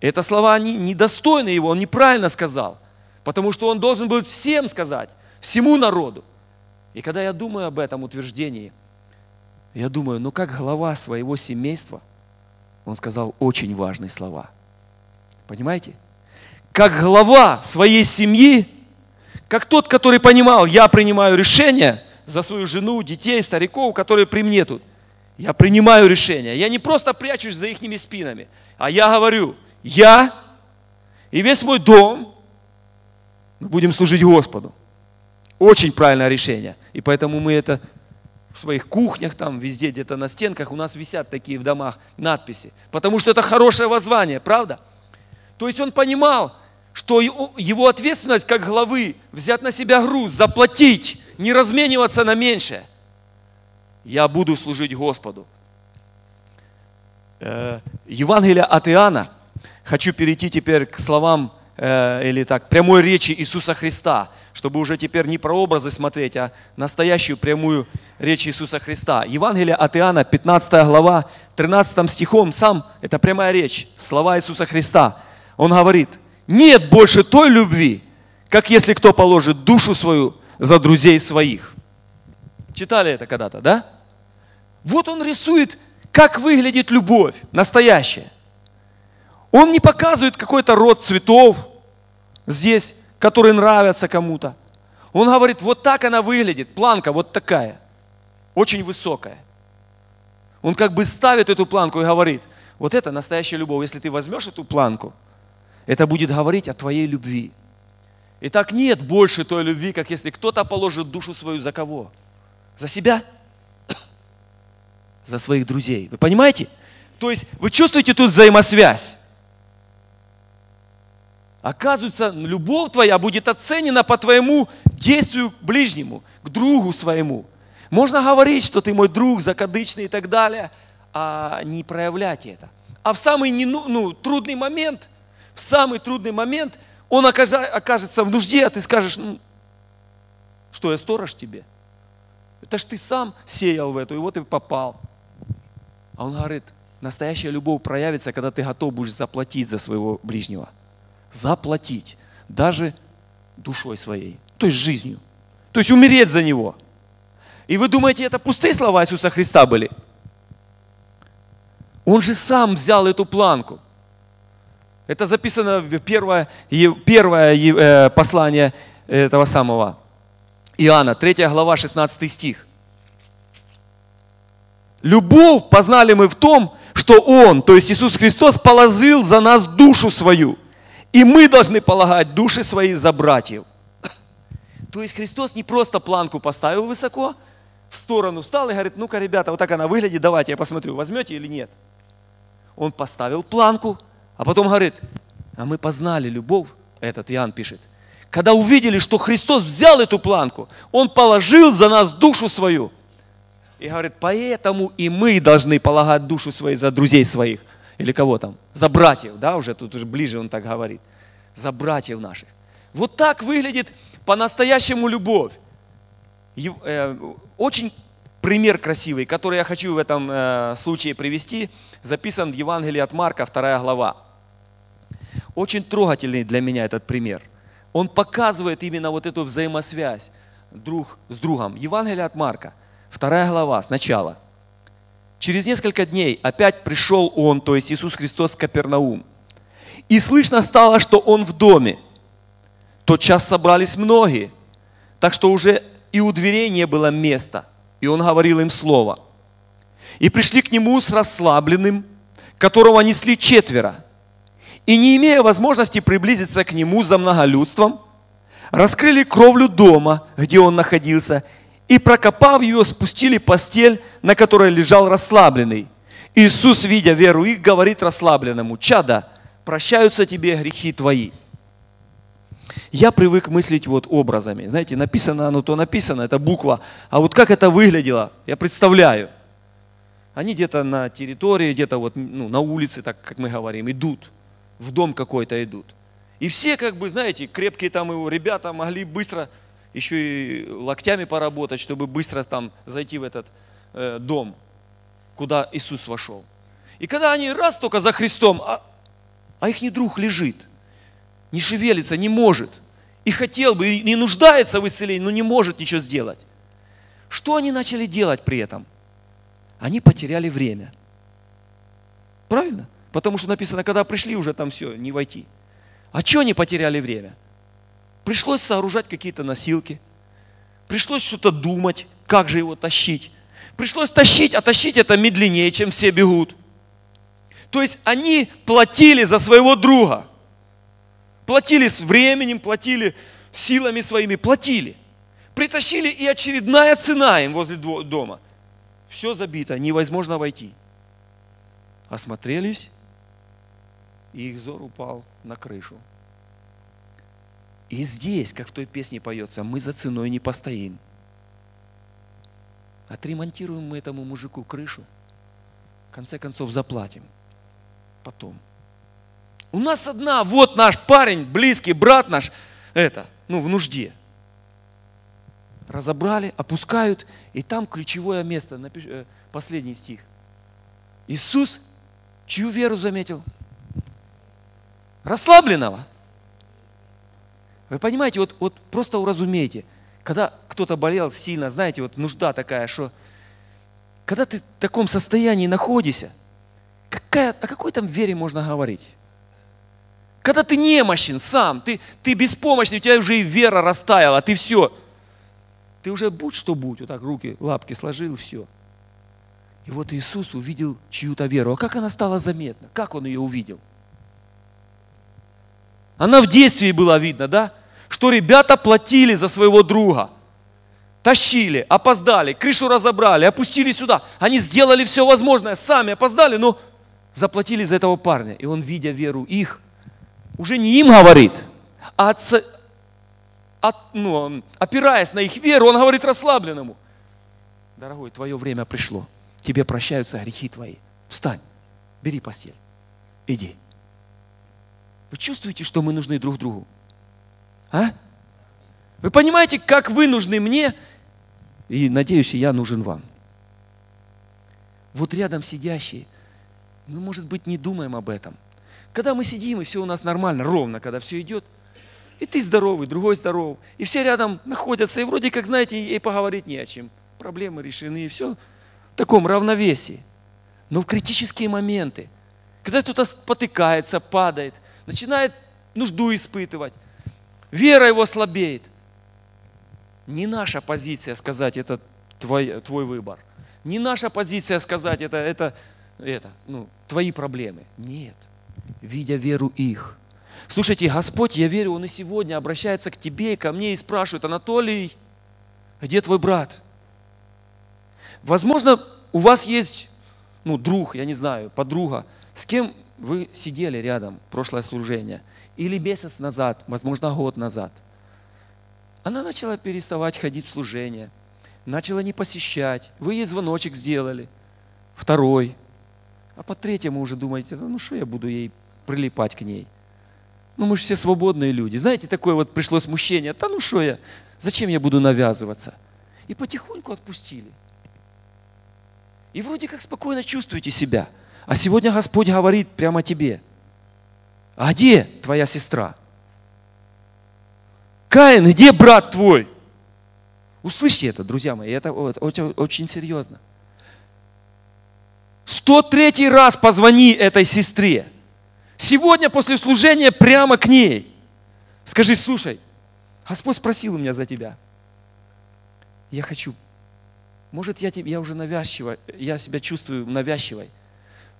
Это слова они недостойны его, он неправильно сказал, потому что он должен был всем сказать, всему народу. И когда я думаю об этом утверждении, я думаю, ну как глава своего семейства, он сказал очень важные слова. Понимаете? Как глава своей семьи, как тот, который понимал, я принимаю решение за свою жену, детей, стариков, которые при мне тут. Я принимаю решение. Я не просто прячусь за их спинами, а я говорю, я и весь мой дом мы будем служить Господу. Очень правильное решение. И поэтому мы это в своих кухнях, там везде где-то на стенках у нас висят такие в домах надписи. Потому что это хорошее воззвание, правда? То есть он понимал, что его ответственность как главы взять на себя груз, заплатить, не размениваться на меньшее. Я буду служить Господу. Э, Евангелие от Иоанна, хочу перейти теперь к словам э, или так, прямой речи Иисуса Христа, чтобы уже теперь не про образы смотреть, а настоящую прямую речь Иисуса Христа. Евангелие от Иоанна, 15 глава, 13 стихом, сам, это прямая речь, слова Иисуса Христа. Он говорит, нет больше той любви, как если кто положит душу свою за друзей своих. Читали это когда-то, да? Вот он рисует, как выглядит любовь настоящая. Он не показывает какой-то род цветов здесь, которые нравятся кому-то. Он говорит, вот так она выглядит, планка вот такая, очень высокая. Он как бы ставит эту планку и говорит, вот это настоящая любовь. Если ты возьмешь эту планку, это будет говорить о твоей любви. И так нет больше той любви, как если кто-то положит душу свою за кого? За себя? За своих друзей. Вы понимаете? То есть вы чувствуете тут взаимосвязь? Оказывается, любовь твоя будет оценена по твоему действию к ближнему, к другу своему. Можно говорить, что ты мой друг, закадычный и так далее, а не проявлять это. а в самый нену- ну, трудный момент, в самый трудный момент он окажется в нужде, а ты скажешь, ну, что я сторож тебе? Это ж ты сам сеял в эту, и вот и попал. А он говорит, настоящая любовь проявится, когда ты готов будешь заплатить за своего ближнего. Заплатить. Даже душой своей. То есть жизнью. То есть умереть за него. И вы думаете, это пустые слова Иисуса Христа были? Он же сам взял эту планку. Это записано в первое, первое э, послание этого самого Иоанна, 3 глава, 16 стих. Любовь познали мы в том, что Он, то есть Иисус Христос, положил за нас душу свою. И мы должны полагать души свои за братьев. То есть Христос не просто планку поставил высоко, в сторону встал и говорит, ну-ка, ребята, вот так она выглядит, давайте я посмотрю, возьмете или нет. Он поставил планку, а потом говорит, а мы познали любовь, этот Иоанн пишет, когда увидели, что Христос взял эту планку, Он положил за нас душу свою. И говорит, поэтому и мы должны полагать душу свою за друзей своих. Или кого там? За братьев, да, уже тут уже ближе он так говорит. За братьев наших. Вот так выглядит по-настоящему любовь. Э, Очень пример красивый, который я хочу в этом э, случае привести, записан в Евангелии от Марка, 2 глава. Очень трогательный для меня этот пример. Он показывает именно вот эту взаимосвязь друг с другом. Евангелие от Марка, 2 глава, сначала. Через несколько дней опять пришел он, то есть Иисус Христос в Капернаум. И слышно стало, что он в доме. Тот час собрались многие, так что уже и у дверей не было места. И он говорил им слово. И пришли к нему с расслабленным, которого несли четверо. И не имея возможности приблизиться к нему за многолюдством, раскрыли кровлю дома, где он находился, и, прокопав ее, спустили постель, на которой лежал расслабленный. Иисус, видя веру их, говорит расслабленному, «Чада, прощаются тебе грехи твои». Я привык мыслить вот образами. Знаете, написано оно, то написано, это буква. А вот как это выглядело, я представляю. Они где-то на территории, где-то вот ну, на улице, так как мы говорим, идут. В дом какой-то идут. И все, как бы, знаете, крепкие там его ребята могли быстро еще и локтями поработать, чтобы быстро там зайти в этот э, дом, куда Иисус вошел. И когда они раз только за Христом, а, а их не друг лежит, не шевелится, не может. И хотел бы, и нуждается в исцелении, но не может ничего сделать. Что они начали делать при этом? Они потеряли время. Правильно? Потому что написано, когда пришли, уже там все, не войти. А что они потеряли время? Пришлось сооружать какие-то носилки. Пришлось что-то думать, как же его тащить. Пришлось тащить, а тащить это медленнее, чем все бегут. То есть они платили за своего друга. Платили с временем, платили силами своими, платили. Притащили и очередная цена им возле дома. Все забито, невозможно войти. Осмотрелись, и их взор упал на крышу. И здесь, как в той песне поется, мы за ценой не постоим. Отремонтируем мы этому мужику крышу, в конце концов заплатим. Потом. У нас одна, вот наш парень, близкий, брат наш, это, ну, в нужде. Разобрали, опускают, и там ключевое место, напиш- э, последний стих. Иисус, чью веру заметил? Расслабленного. Вы понимаете, вот, вот просто уразумейте, когда кто-то болел сильно, знаете, вот нужда такая, что когда ты в таком состоянии находишься, какая, о какой там вере можно говорить? Когда ты немощен сам, ты, ты беспомощный, у тебя уже и вера растаяла, ты все. Ты уже будь что будь, вот так руки, лапки сложил, все. И вот Иисус увидел чью-то веру. А как она стала заметна? Как он ее увидел? Она в действии была видно, да? Что ребята платили за своего друга. Тащили, опоздали, крышу разобрали, опустили сюда. Они сделали все возможное, сами опоздали, но заплатили за этого парня. И он, видя веру их, уже не им говорит, а от, от, ну, опираясь на их веру, он говорит расслабленному. Дорогой, твое время пришло. Тебе прощаются грехи твои. Встань, бери постель. иди. Вы чувствуете, что мы нужны друг другу? А? Вы понимаете, как вы нужны мне, и, надеюсь, я нужен вам. Вот рядом сидящие, мы, может быть, не думаем об этом. Когда мы сидим, и все у нас нормально, ровно, когда все идет, и ты здоровый, другой здоров, и все рядом находятся, и вроде как, знаете, и поговорить не о чем. Проблемы решены, и все в таком равновесии. Но в критические моменты, когда кто-то потыкается, падает, начинает нужду испытывать, вера его слабеет. Не наша позиция сказать, это твой, твой выбор. Не наша позиция сказать, это, это, это ну, твои проблемы. Нет. Видя веру их. Слушайте, Господь, я верю, Он и сегодня обращается к тебе и ко мне и спрашивает, Анатолий, где твой брат? Возможно, у вас есть ну, друг, я не знаю, подруга, с кем вы сидели рядом, прошлое служение, или месяц назад, возможно, год назад. Она начала переставать ходить в служение, начала не посещать, вы ей звоночек сделали, второй, а по третьему уже думаете, ну что я буду ей прилипать к ней? Ну мы же все свободные люди. Знаете, такое вот пришло смущение, да ну что я, зачем я буду навязываться? И потихоньку отпустили. И вроде как спокойно чувствуете себя. А сегодня Господь говорит прямо тебе. А где твоя сестра? Каин, где брат твой? Услышьте это, друзья мои, это очень, серьезно. 103 раз позвони этой сестре. Сегодня после служения прямо к ней. Скажи, слушай, Господь спросил у меня за тебя. Я хочу может, я, я уже навязчиво, я себя чувствую навязчивой,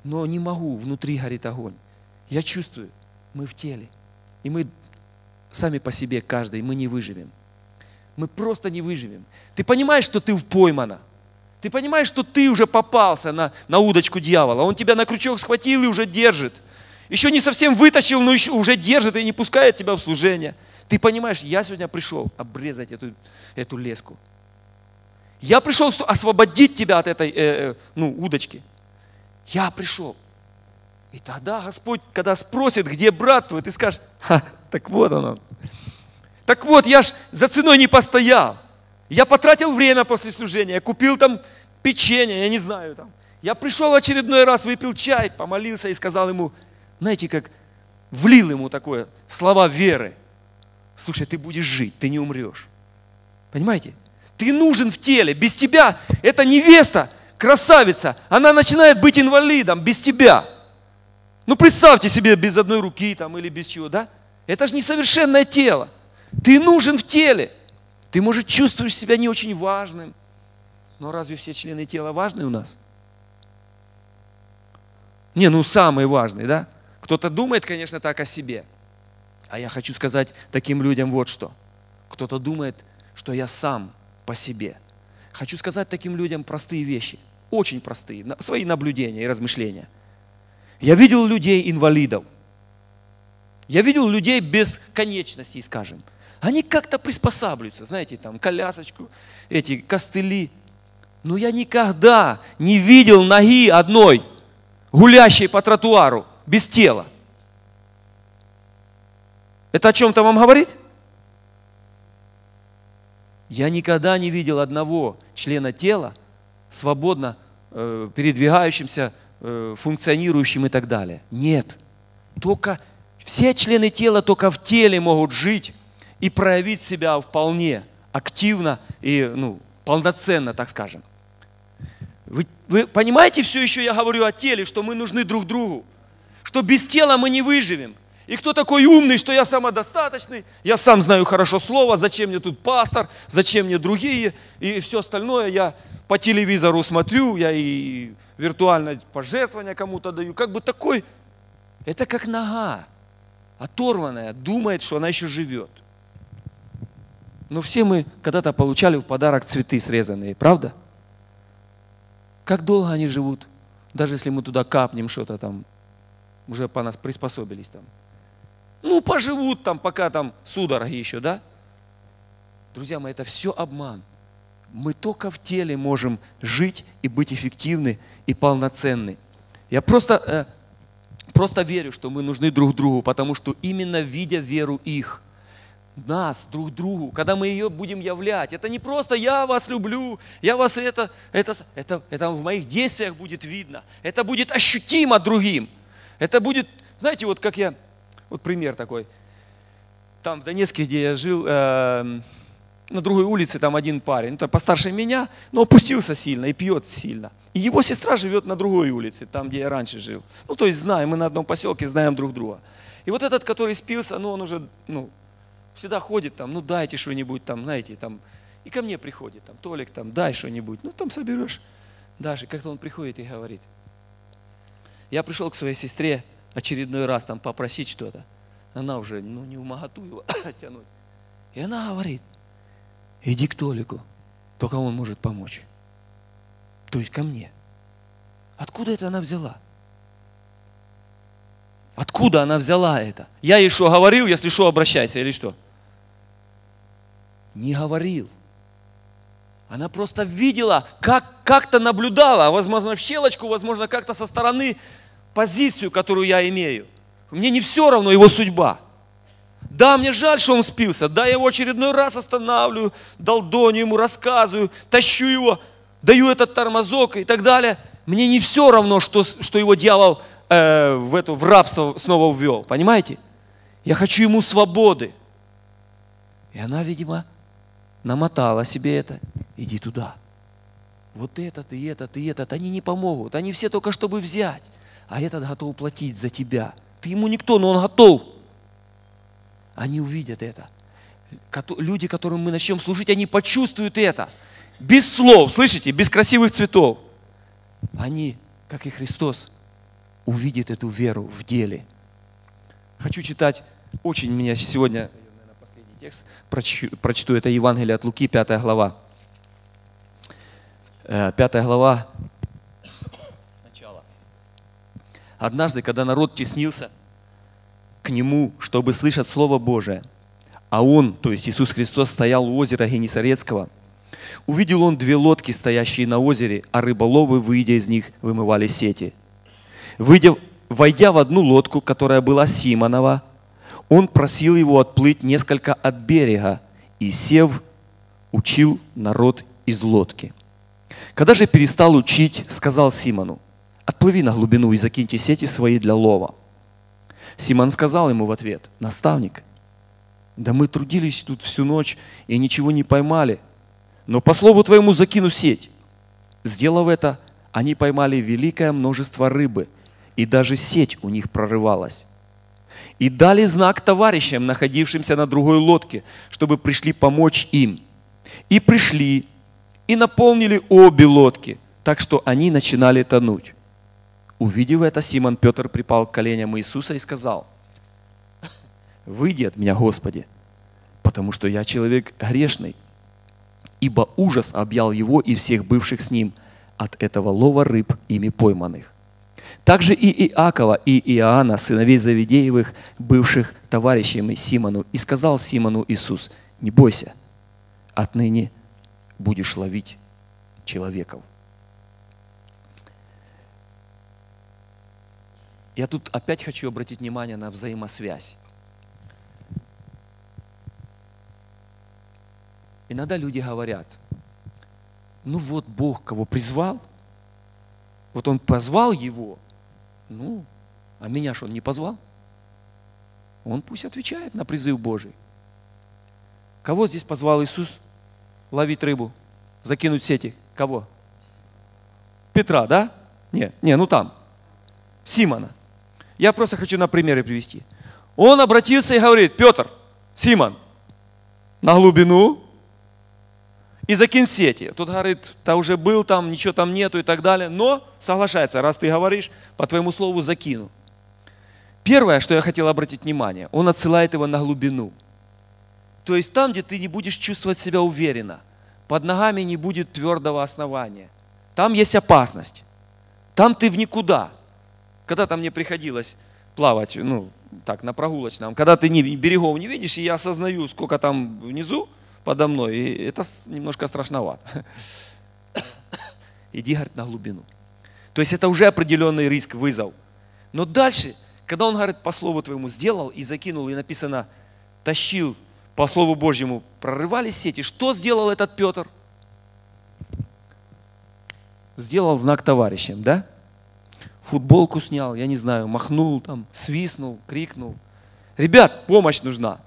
но не могу, внутри горит огонь. Я чувствую, мы в теле, и мы сами по себе, каждый, мы не выживем. Мы просто не выживем. Ты понимаешь, что ты поймана. Ты понимаешь, что ты уже попался на, на удочку дьявола. Он тебя на крючок схватил и уже держит. Еще не совсем вытащил, но еще уже держит и не пускает тебя в служение. Ты понимаешь, я сегодня пришел обрезать эту, эту леску. Я пришел освободить тебя от этой э, э, ну, удочки. Я пришел. И тогда Господь, когда спросит, где брат твой, ты скажешь, Ха, так вот он. Так вот, я ж за ценой не постоял. Я потратил время после служения, я купил там печенье, я не знаю там. Я пришел в очередной раз, выпил чай, помолился и сказал ему, знаете, как влил ему такое слова веры. Слушай, ты будешь жить, ты не умрешь. Понимаете? Ты нужен в теле. Без тебя эта невеста, красавица, она начинает быть инвалидом без тебя. Ну представьте себе без одной руки там или без чего, да? Это же несовершенное тело. Ты нужен в теле. Ты, может, чувствуешь себя не очень важным. Но разве все члены тела важны у нас? Не, ну самые важные, да? Кто-то думает, конечно, так о себе. А я хочу сказать таким людям вот что. Кто-то думает, что я сам по себе. Хочу сказать таким людям простые вещи, очень простые, свои наблюдения и размышления. Я видел людей инвалидов. Я видел людей без конечностей, скажем. Они как-то приспосабливаются, знаете, там колясочку, эти костыли. Но я никогда не видел ноги одной, гулящей по тротуару, без тела. Это о чем-то вам говорит? Я никогда не видел одного члена тела, свободно э, передвигающимся, э, функционирующим и так далее. Нет. Только все члены тела только в теле могут жить и проявить себя вполне активно и ну, полноценно, так скажем. Вы, вы понимаете, все еще я говорю о теле, что мы нужны друг другу, что без тела мы не выживем. И кто такой умный, что я самодостаточный, я сам знаю хорошо слово, зачем мне тут пастор, зачем мне другие, и все остальное я по телевизору смотрю, я и виртуальное пожертвование кому-то даю. Как бы такой, это как нога, оторванная, думает, что она еще живет. Но все мы когда-то получали в подарок цветы срезанные, правда? Как долго они живут, даже если мы туда капнем что-то там, уже по нас приспособились там. Ну, поживут там, пока там судороги еще, да? Друзья мои, это все обман. Мы только в теле можем жить и быть эффективны и полноценны. Я просто э, Просто верю, что мы нужны друг другу, потому что именно видя веру их, нас друг другу, когда мы ее будем являть, это не просто я вас люблю, я вас это, это, это, это в моих действиях будет видно, это будет ощутимо другим. Это будет, знаете, вот как я, вот пример такой. Там в Донецке, где я жил, э, на другой улице там один парень, это постарше меня, но опустился сильно и пьет сильно. И его сестра живет на другой улице, там, где я раньше жил. Ну, то есть знаем, мы на одном поселке знаем друг друга. И вот этот, который спился, ну, он уже, ну, всегда ходит там, ну, дайте что-нибудь там, знаете, там, и ко мне приходит, там, Толик, там, дай что-нибудь, ну, там соберешь. Даже как-то он приходит и говорит, я пришел к своей сестре очередной раз там попросить что-то. Она уже, ну, не в моготу его тянуть. И она говорит, иди к Толику, только он может помочь. То есть ко мне. Откуда это она взяла? Откуда она взяла это? Я ей что говорил, если что, обращайся, или что? Не говорил. Она просто видела, как, как-то наблюдала, возможно, в щелочку, возможно, как-то со стороны позицию, которую я имею. Мне не все равно его судьба. Да, мне жаль, что он спился. Да, я его очередной раз останавливаю, долдоню ему, рассказываю, тащу его, даю этот тормозок и так далее. Мне не все равно, что, что его дьявол э, в, это, в рабство снова ввел. Понимаете? Я хочу ему свободы. И она, видимо, намотала себе это. Иди туда. Вот этот и этот и этот, они не помогут. Они все только чтобы взять. А этот готов платить за тебя. Ты ему никто, но он готов. Они увидят это. Люди, которым мы начнем служить, они почувствуют это. Без слов, слышите, без красивых цветов. Они, как и Христос, увидят эту веру в деле. Хочу читать, очень меня сегодня, текст, прочту, прочту это Евангелие от Луки, 5 глава. 5 э, глава, сначала. Однажды, когда народ теснился к нему, чтобы слышать Слово Божие, а он, то есть Иисус Христос, стоял у озера Генесарецкого, увидел он две лодки, стоящие на озере, а рыболовы, выйдя из них, вымывали сети – Выйдя, войдя в одну лодку, которая была Симонова, он просил его отплыть несколько от берега и, сев, учил народ из лодки. Когда же перестал учить, сказал Симону, «Отплыви на глубину и закиньте сети свои для лова». Симон сказал ему в ответ, «Наставник, да мы трудились тут всю ночь и ничего не поймали, но по слову твоему закину сеть». Сделав это, они поймали великое множество рыбы – и даже сеть у них прорывалась. И дали знак товарищам, находившимся на другой лодке, чтобы пришли помочь им. И пришли, и наполнили обе лодки, так что они начинали тонуть. Увидев это, Симон Петр припал к коленям Иисуса и сказал, «Выйди от меня, Господи, потому что я человек грешный». Ибо ужас объял его и всех бывших с ним от этого лова рыб, ими пойманных. Также и Иакова, и Иоанна, сыновей Завидеевых, бывших товарищами Симону. И сказал Симону Иисус, не бойся, отныне будешь ловить человеков. Я тут опять хочу обратить внимание на взаимосвязь. Иногда люди говорят, ну вот Бог кого призвал, вот Он позвал его, ну, а меня что, он не позвал? Он пусть отвечает на призыв Божий. Кого здесь позвал Иисус ловить рыбу, закинуть сети? Кого? Петра, да? Не, не, ну там. Симона. Я просто хочу на примеры привести. Он обратился и говорит, Петр, Симон, на глубину и закинь сети. Тут говорит, ты уже был там, ничего там нету и так далее. Но соглашается, раз ты говоришь, по твоему слову закину. Первое, что я хотел обратить внимание, он отсылает его на глубину. То есть там, где ты не будешь чувствовать себя уверенно, под ногами не будет твердого основания. Там есть опасность. Там ты в никуда. Когда-то мне приходилось плавать, ну, так, на прогулочном, когда ты берегов не видишь, и я осознаю, сколько там внизу, подо мной. И это немножко страшновато. Иди, говорит, на глубину. То есть это уже определенный риск, вызов. Но дальше Когда он, говорит, по слову твоему сделал и закинул, и написано, тащил по слову Божьему, прорывались сети, что сделал этот Петр? Сделал знак товарищам, да? Футболку снял, я не знаю, махнул там, свистнул, крикнул. Ребят, помощь нужна.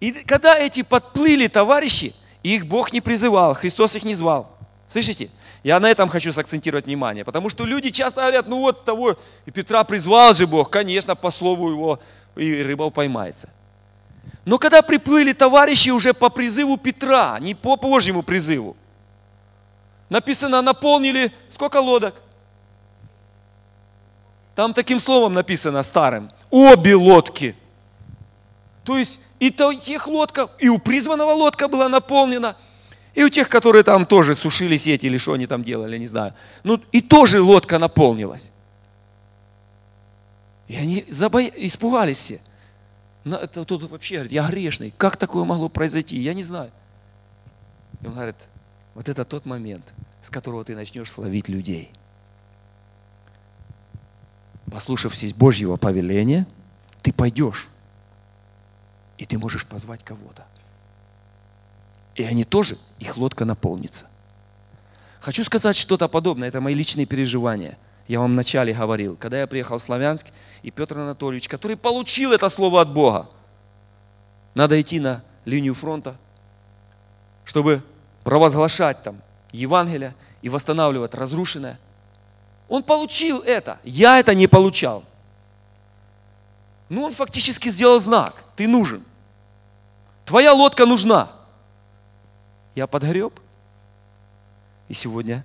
И когда эти подплыли товарищи, их Бог не призывал, Христос их не звал. Слышите? Я на этом хочу сакцентировать внимание, потому что люди часто говорят, ну вот того, и Петра призвал же Бог, конечно, по слову его и рыба поймается. Но когда приплыли товарищи уже по призыву Петра, не по Божьему призыву, написано, наполнили сколько лодок? Там таким словом написано старым. Обе лодки. То есть и тех лодка, и у призванного лодка была наполнена, и у тех, которые там тоже сушили сети или что они там делали, не знаю. Ну и тоже лодка наполнилась. И они забо... испугались все. Это тут вообще говорит, я грешный. Как такое могло произойти? Я не знаю. И он говорит, вот это тот момент, с которого ты начнешь ловить людей. Послушавшись Божьего повеления, ты пойдешь и ты можешь позвать кого-то. И они тоже, их лодка наполнится. Хочу сказать что-то подобное, это мои личные переживания. Я вам вначале говорил, когда я приехал в Славянск, и Петр Анатольевич, который получил это слово от Бога, надо идти на линию фронта, чтобы провозглашать там Евангелие и восстанавливать разрушенное. Он получил это, я это не получал. Ну, он фактически сделал знак. Ты нужен. Твоя лодка нужна. Я подгреб. И сегодня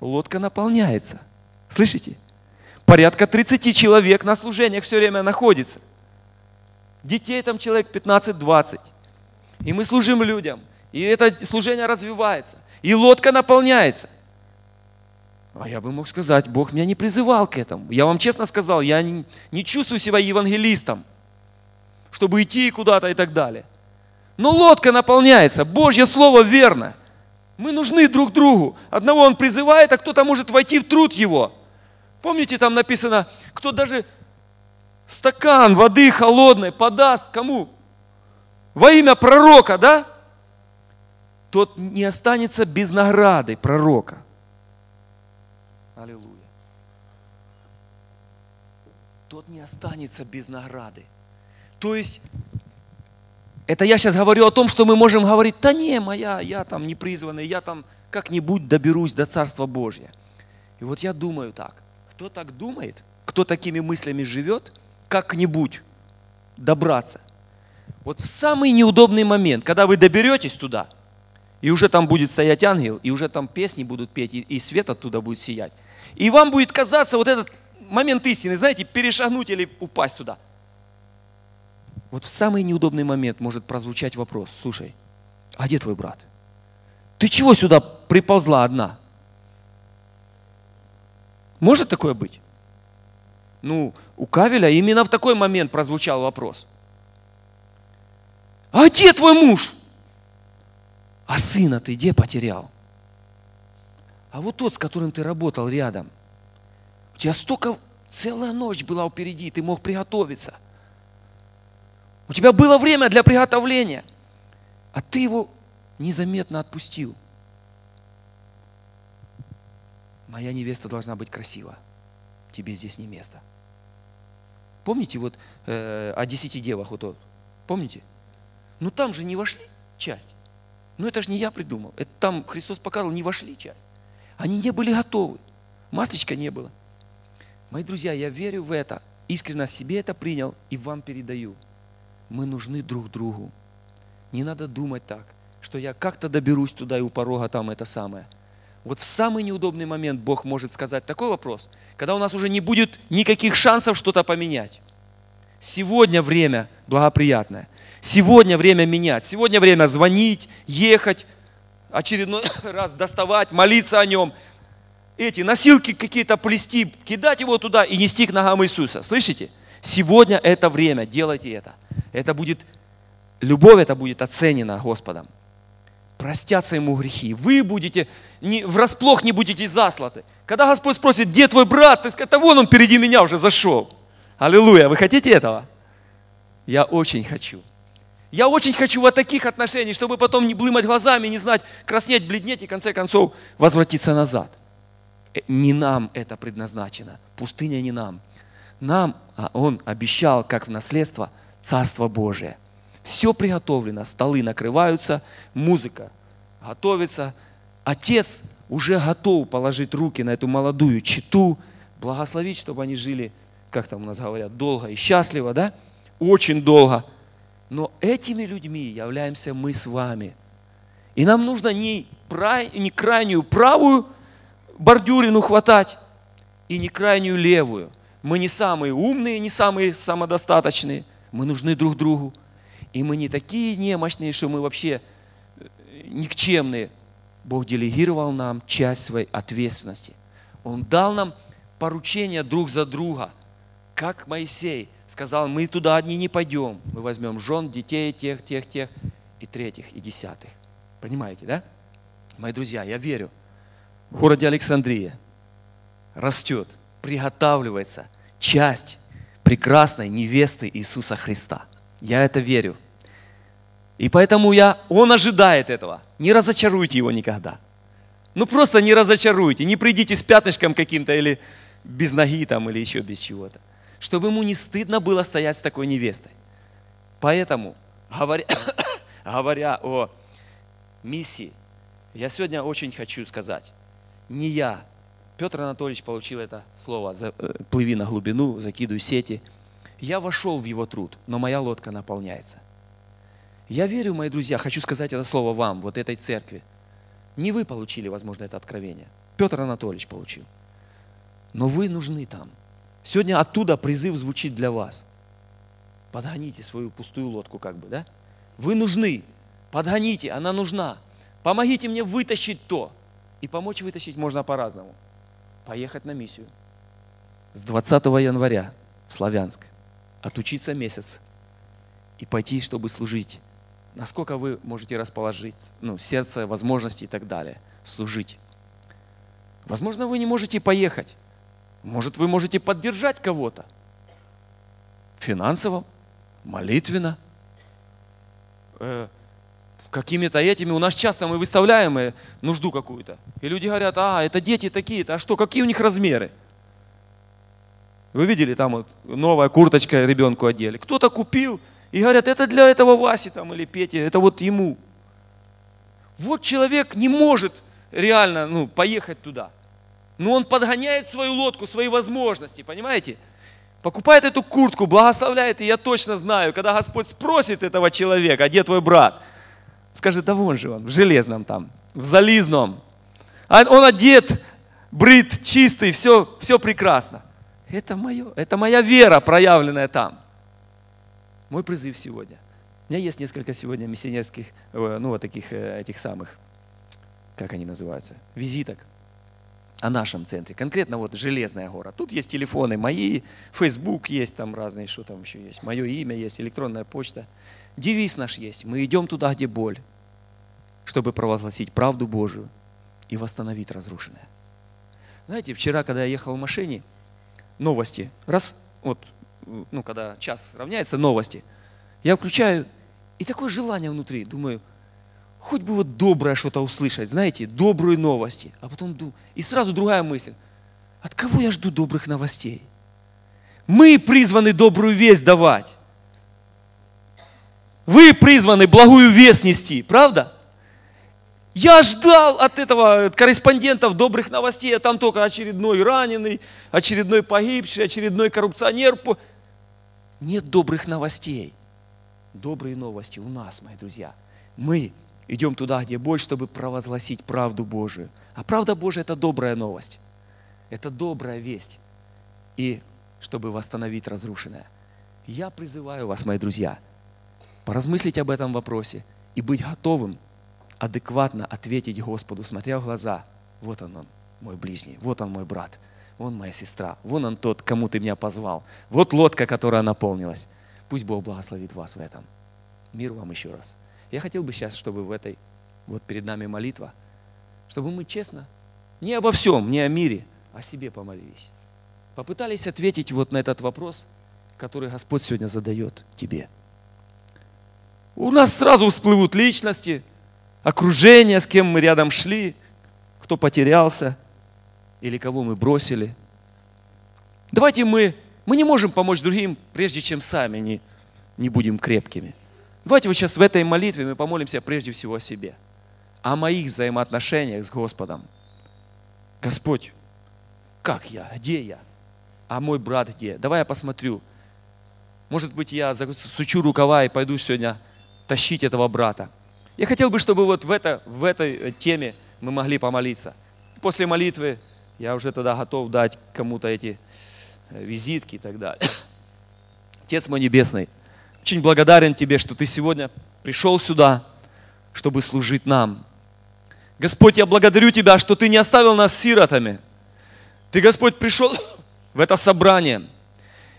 лодка наполняется. Слышите? Порядка 30 человек на служениях все время находится. Детей там человек 15-20. И мы служим людям. И это служение развивается. И лодка наполняется. А я бы мог сказать, Бог меня не призывал к этому. Я вам честно сказал, я не, не чувствую себя евангелистом, чтобы идти куда-то и так далее. Но лодка наполняется, Божье Слово верно. Мы нужны друг другу. Одного Он призывает, а кто-то может войти в труд Его. Помните, там написано, кто даже стакан воды холодной подаст кому? Во имя пророка, да? Тот не останется без награды пророка. Аллилуйя. Тот не останется без награды. То есть, это я сейчас говорю о том, что мы можем говорить, да не, моя, я там не призванный, я там как-нибудь доберусь до Царства Божьего. И вот я думаю так, кто так думает, кто такими мыслями живет, как-нибудь добраться. Вот в самый неудобный момент, когда вы доберетесь туда, и уже там будет стоять ангел, и уже там песни будут петь, и, свет оттуда будет сиять. И вам будет казаться вот этот момент истины, знаете, перешагнуть или упасть туда. Вот в самый неудобный момент может прозвучать вопрос, слушай, а где твой брат? Ты чего сюда приползла одна? Может такое быть? Ну, у Кавеля именно в такой момент прозвучал вопрос. А где твой муж? А сына ты где потерял? А вот тот, с которым ты работал рядом, у тебя столько, целая ночь была впереди, ты мог приготовиться. У тебя было время для приготовления, а ты его незаметно отпустил. Моя невеста должна быть красива. Тебе здесь не место. Помните вот э, о десяти девах вот тот? Помните? Ну там же не вошли часть. Ну это же не я придумал. Это там Христос показал, не вошли часть. Они не были готовы. Масличка не было. Мои друзья, я верю в это. Искренне себе это принял и вам передаю мы нужны друг другу. Не надо думать так, что я как-то доберусь туда и у порога там это самое. Вот в самый неудобный момент Бог может сказать такой вопрос, когда у нас уже не будет никаких шансов что-то поменять. Сегодня время благоприятное. Сегодня время менять. Сегодня время звонить, ехать, очередной раз доставать, молиться о нем. Эти носилки какие-то плести, кидать его туда и нести к ногам Иисуса. Слышите? Сегодня это время, делайте это. Это будет, любовь это будет оценена Господом. простятся ему грехи. Вы будете, не, врасплох не будете заслаты. Когда Господь спросит, где твой брат, ты скажешь, да вон он впереди меня уже зашел. Аллилуйя, вы хотите этого? Я очень хочу. Я очень хочу вот таких отношений, чтобы потом не блымать глазами, не знать, краснеть, бледнеть и в конце концов возвратиться назад. Э, Не нам это предназначено. Пустыня не нам. Нам а Он обещал, как в наследство, Царство Божие. Все приготовлено, столы накрываются, музыка готовится. Отец уже готов положить руки на эту молодую читу, благословить, чтобы они жили, как там у нас говорят, долго и счастливо, да? Очень долго. Но этими людьми являемся мы с вами. И нам нужно не, прай- не крайнюю правую бордюрину хватать и не крайнюю левую. Мы не самые умные, не самые самодостаточные. Мы нужны друг другу. И мы не такие немощные, что мы вообще э, никчемные. Бог делегировал нам часть своей ответственности. Он дал нам поручения друг за друга. Как Моисей сказал, мы туда одни не пойдем. Мы возьмем жен, детей, тех, тех, тех, и третьих, и десятых. Понимаете, да? Мои друзья, я верю, в городе Александрия растет, приготавливается часть прекрасной невесты Иисуса Христа. Я это верю. И поэтому я, он ожидает этого. Не разочаруйте его никогда. Ну просто не разочаруйте, не придите с пятнышком каким-то или без ноги там, или еще без чего-то. Чтобы ему не стыдно было стоять с такой невестой. Поэтому, говоря, говоря о миссии, я сегодня очень хочу сказать, не я, Петр Анатольевич получил это слово, э, плыви на глубину, закидывай сети. Я вошел в его труд, но моя лодка наполняется. Я верю, мои друзья, хочу сказать это слово вам, вот этой церкви. Не вы получили, возможно, это откровение. Петр Анатольевич получил. Но вы нужны там. Сегодня оттуда призыв звучит для вас. Подгоните свою пустую лодку, как бы, да? Вы нужны. Подгоните, она нужна. Помогите мне вытащить то. И помочь вытащить можно по-разному. Поехать на миссию. С 20 января в Славянск. Отучиться месяц. И пойти, чтобы служить. Насколько вы можете расположить ну, сердце, возможности и так далее. Служить. Возможно, вы не можете поехать. Может, вы можете поддержать кого-то. Финансово, молитвенно, э, какими-то этими. У нас часто мы выставляем э, нужду какую-то. И люди говорят, а, это дети такие-то, а что, какие у них размеры? Вы видели, там вот новая курточка ребенку одели. Кто-то купил, и говорят, это для этого Васи там или Пети, это вот ему. Вот человек не может реально ну, поехать туда. Но он подгоняет свою лодку, свои возможности, понимаете? Покупает эту куртку, благословляет, и я точно знаю, когда Господь спросит этого человека, а где твой брат? Скажет, да вон же он, в железном там, в зализном. А он одет, брит, чистый, все, все прекрасно. Это мое, это моя вера, проявленная там. Мой призыв сегодня. У меня есть несколько сегодня миссионерских, э, ну вот таких э, этих самых, как они называются, визиток о нашем центре. Конкретно вот Железная гора. Тут есть телефоны мои, Facebook есть там разные, что там еще есть. Мое имя есть, электронная почта. Девиз наш есть. Мы идем туда, где боль, чтобы провозгласить правду Божию и восстановить разрушенное. Знаете, вчера, когда я ехал в машине, новости, раз, вот, ну, когда час равняется, новости, я включаю, и такое желание внутри, думаю, хоть бы вот доброе что-то услышать, знаете, добрые новости. А потом и сразу другая мысль. От кого я жду добрых новостей? Мы призваны добрую весть давать. Вы призваны благую весть нести, правда? Я ждал от этого от корреспондентов добрых новостей, а там только очередной раненый, очередной погибший, очередной коррупционер. Нет добрых новостей. Добрые новости у нас, мои друзья. Мы идем туда, где боль, чтобы провозгласить правду Божию. А правда Божия – это добрая новость. Это добрая весть. И чтобы восстановить разрушенное. Я призываю вас, мои друзья, поразмыслить об этом вопросе и быть готовым адекватно ответить Господу, смотря в глаза. Вот он, он, мой ближний, вот он, мой брат, вон моя сестра, вон он тот, кому ты меня позвал. Вот лодка, которая наполнилась. Пусть Бог благословит вас в этом. Мир вам еще раз. Я хотел бы сейчас, чтобы в этой вот перед нами молитва, чтобы мы честно, не обо всем, не о мире, о себе помолились. Попытались ответить вот на этот вопрос, который Господь сегодня задает тебе. У нас сразу всплывут личности, окружение, с кем мы рядом шли, кто потерялся или кого мы бросили. Давайте мы, мы не можем помочь другим, прежде чем сами не, не будем крепкими. Давайте вот сейчас в этой молитве мы помолимся прежде всего о себе, о моих взаимоотношениях с Господом. Господь, как я, где я, а мой брат где? Давай я посмотрю. Может быть, я засучу рукава и пойду сегодня тащить этого брата. Я хотел бы, чтобы вот в, это, в этой э, теме мы могли помолиться. После молитвы я уже тогда готов дать кому-то эти э, визитки и так далее. Отец мой Небесный, очень благодарен Тебе, что Ты сегодня пришел сюда, чтобы служить нам. Господь, я благодарю Тебя, что Ты не оставил нас сиротами. Ты, Господь, пришел в это собрание,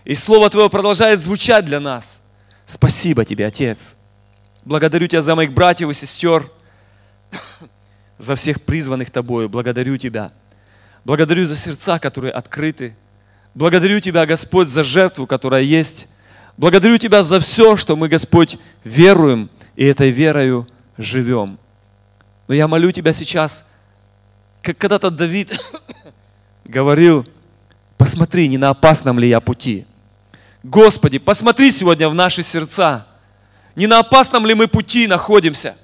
и Слово Твое продолжает звучать для нас. Спасибо Тебе, Отец. Благодарю Тебя за моих братьев и сестер, за всех призванных Тобою. Благодарю Тебя. Благодарю за сердца, которые открыты. Благодарю Тебя, Господь, за жертву, которая есть. Благодарю Тебя за все, что мы, Господь, веруем и этой верою живем. Но я молю Тебя сейчас, как когда-то Давид говорил, посмотри, не на опасном ли я пути. Господи, посмотри сегодня в наши сердца – не на опасном ли мы пути находимся?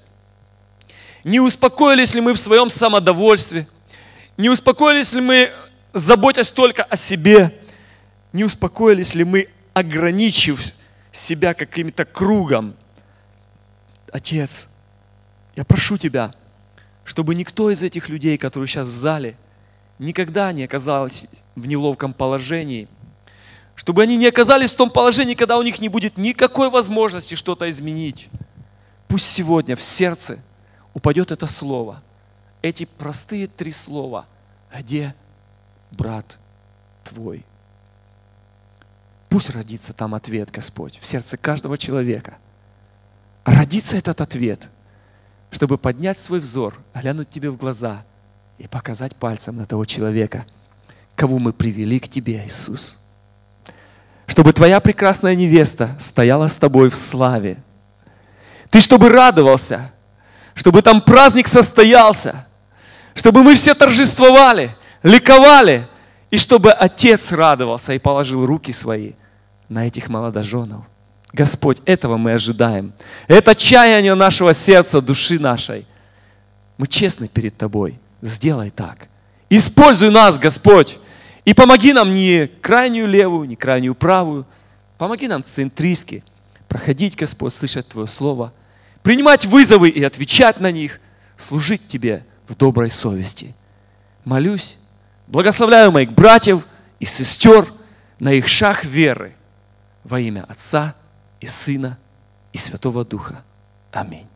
Не успокоились ли мы в своем самодовольстве? Не успокоились ли мы, заботясь только о себе? Не успокоились ли мы, ограничив себя каким-то кругом? Отец, я прошу Тебя, чтобы никто из этих людей, которые сейчас в зале, никогда не оказался в неловком положении – чтобы они не оказались в том положении, когда у них не будет никакой возможности что-то изменить. Пусть сегодня в сердце упадет это слово, эти простые три слова. Где брат твой? Пусть родится там ответ, Господь, в сердце каждого человека. Родится этот ответ, чтобы поднять свой взор, глянуть тебе в глаза и показать пальцем на того человека, кого мы привели к тебе, Иисус чтобы твоя прекрасная невеста стояла с тобой в славе. Ты чтобы радовался, чтобы там праздник состоялся, чтобы мы все торжествовали, ликовали, и чтобы Отец радовался и положил руки свои на этих молодоженов. Господь, этого мы ожидаем. Это чаяние нашего сердца, души нашей. Мы честны перед Тобой. Сделай так. Используй нас, Господь, и помоги нам не крайнюю левую, не крайнюю правую. Помоги нам центристски проходить, Господь, слышать Твое Слово, принимать вызовы и отвечать на них, служить Тебе в доброй совести. Молюсь, благословляю моих братьев и сестер на их шаг веры во имя Отца и Сына и Святого Духа. Аминь.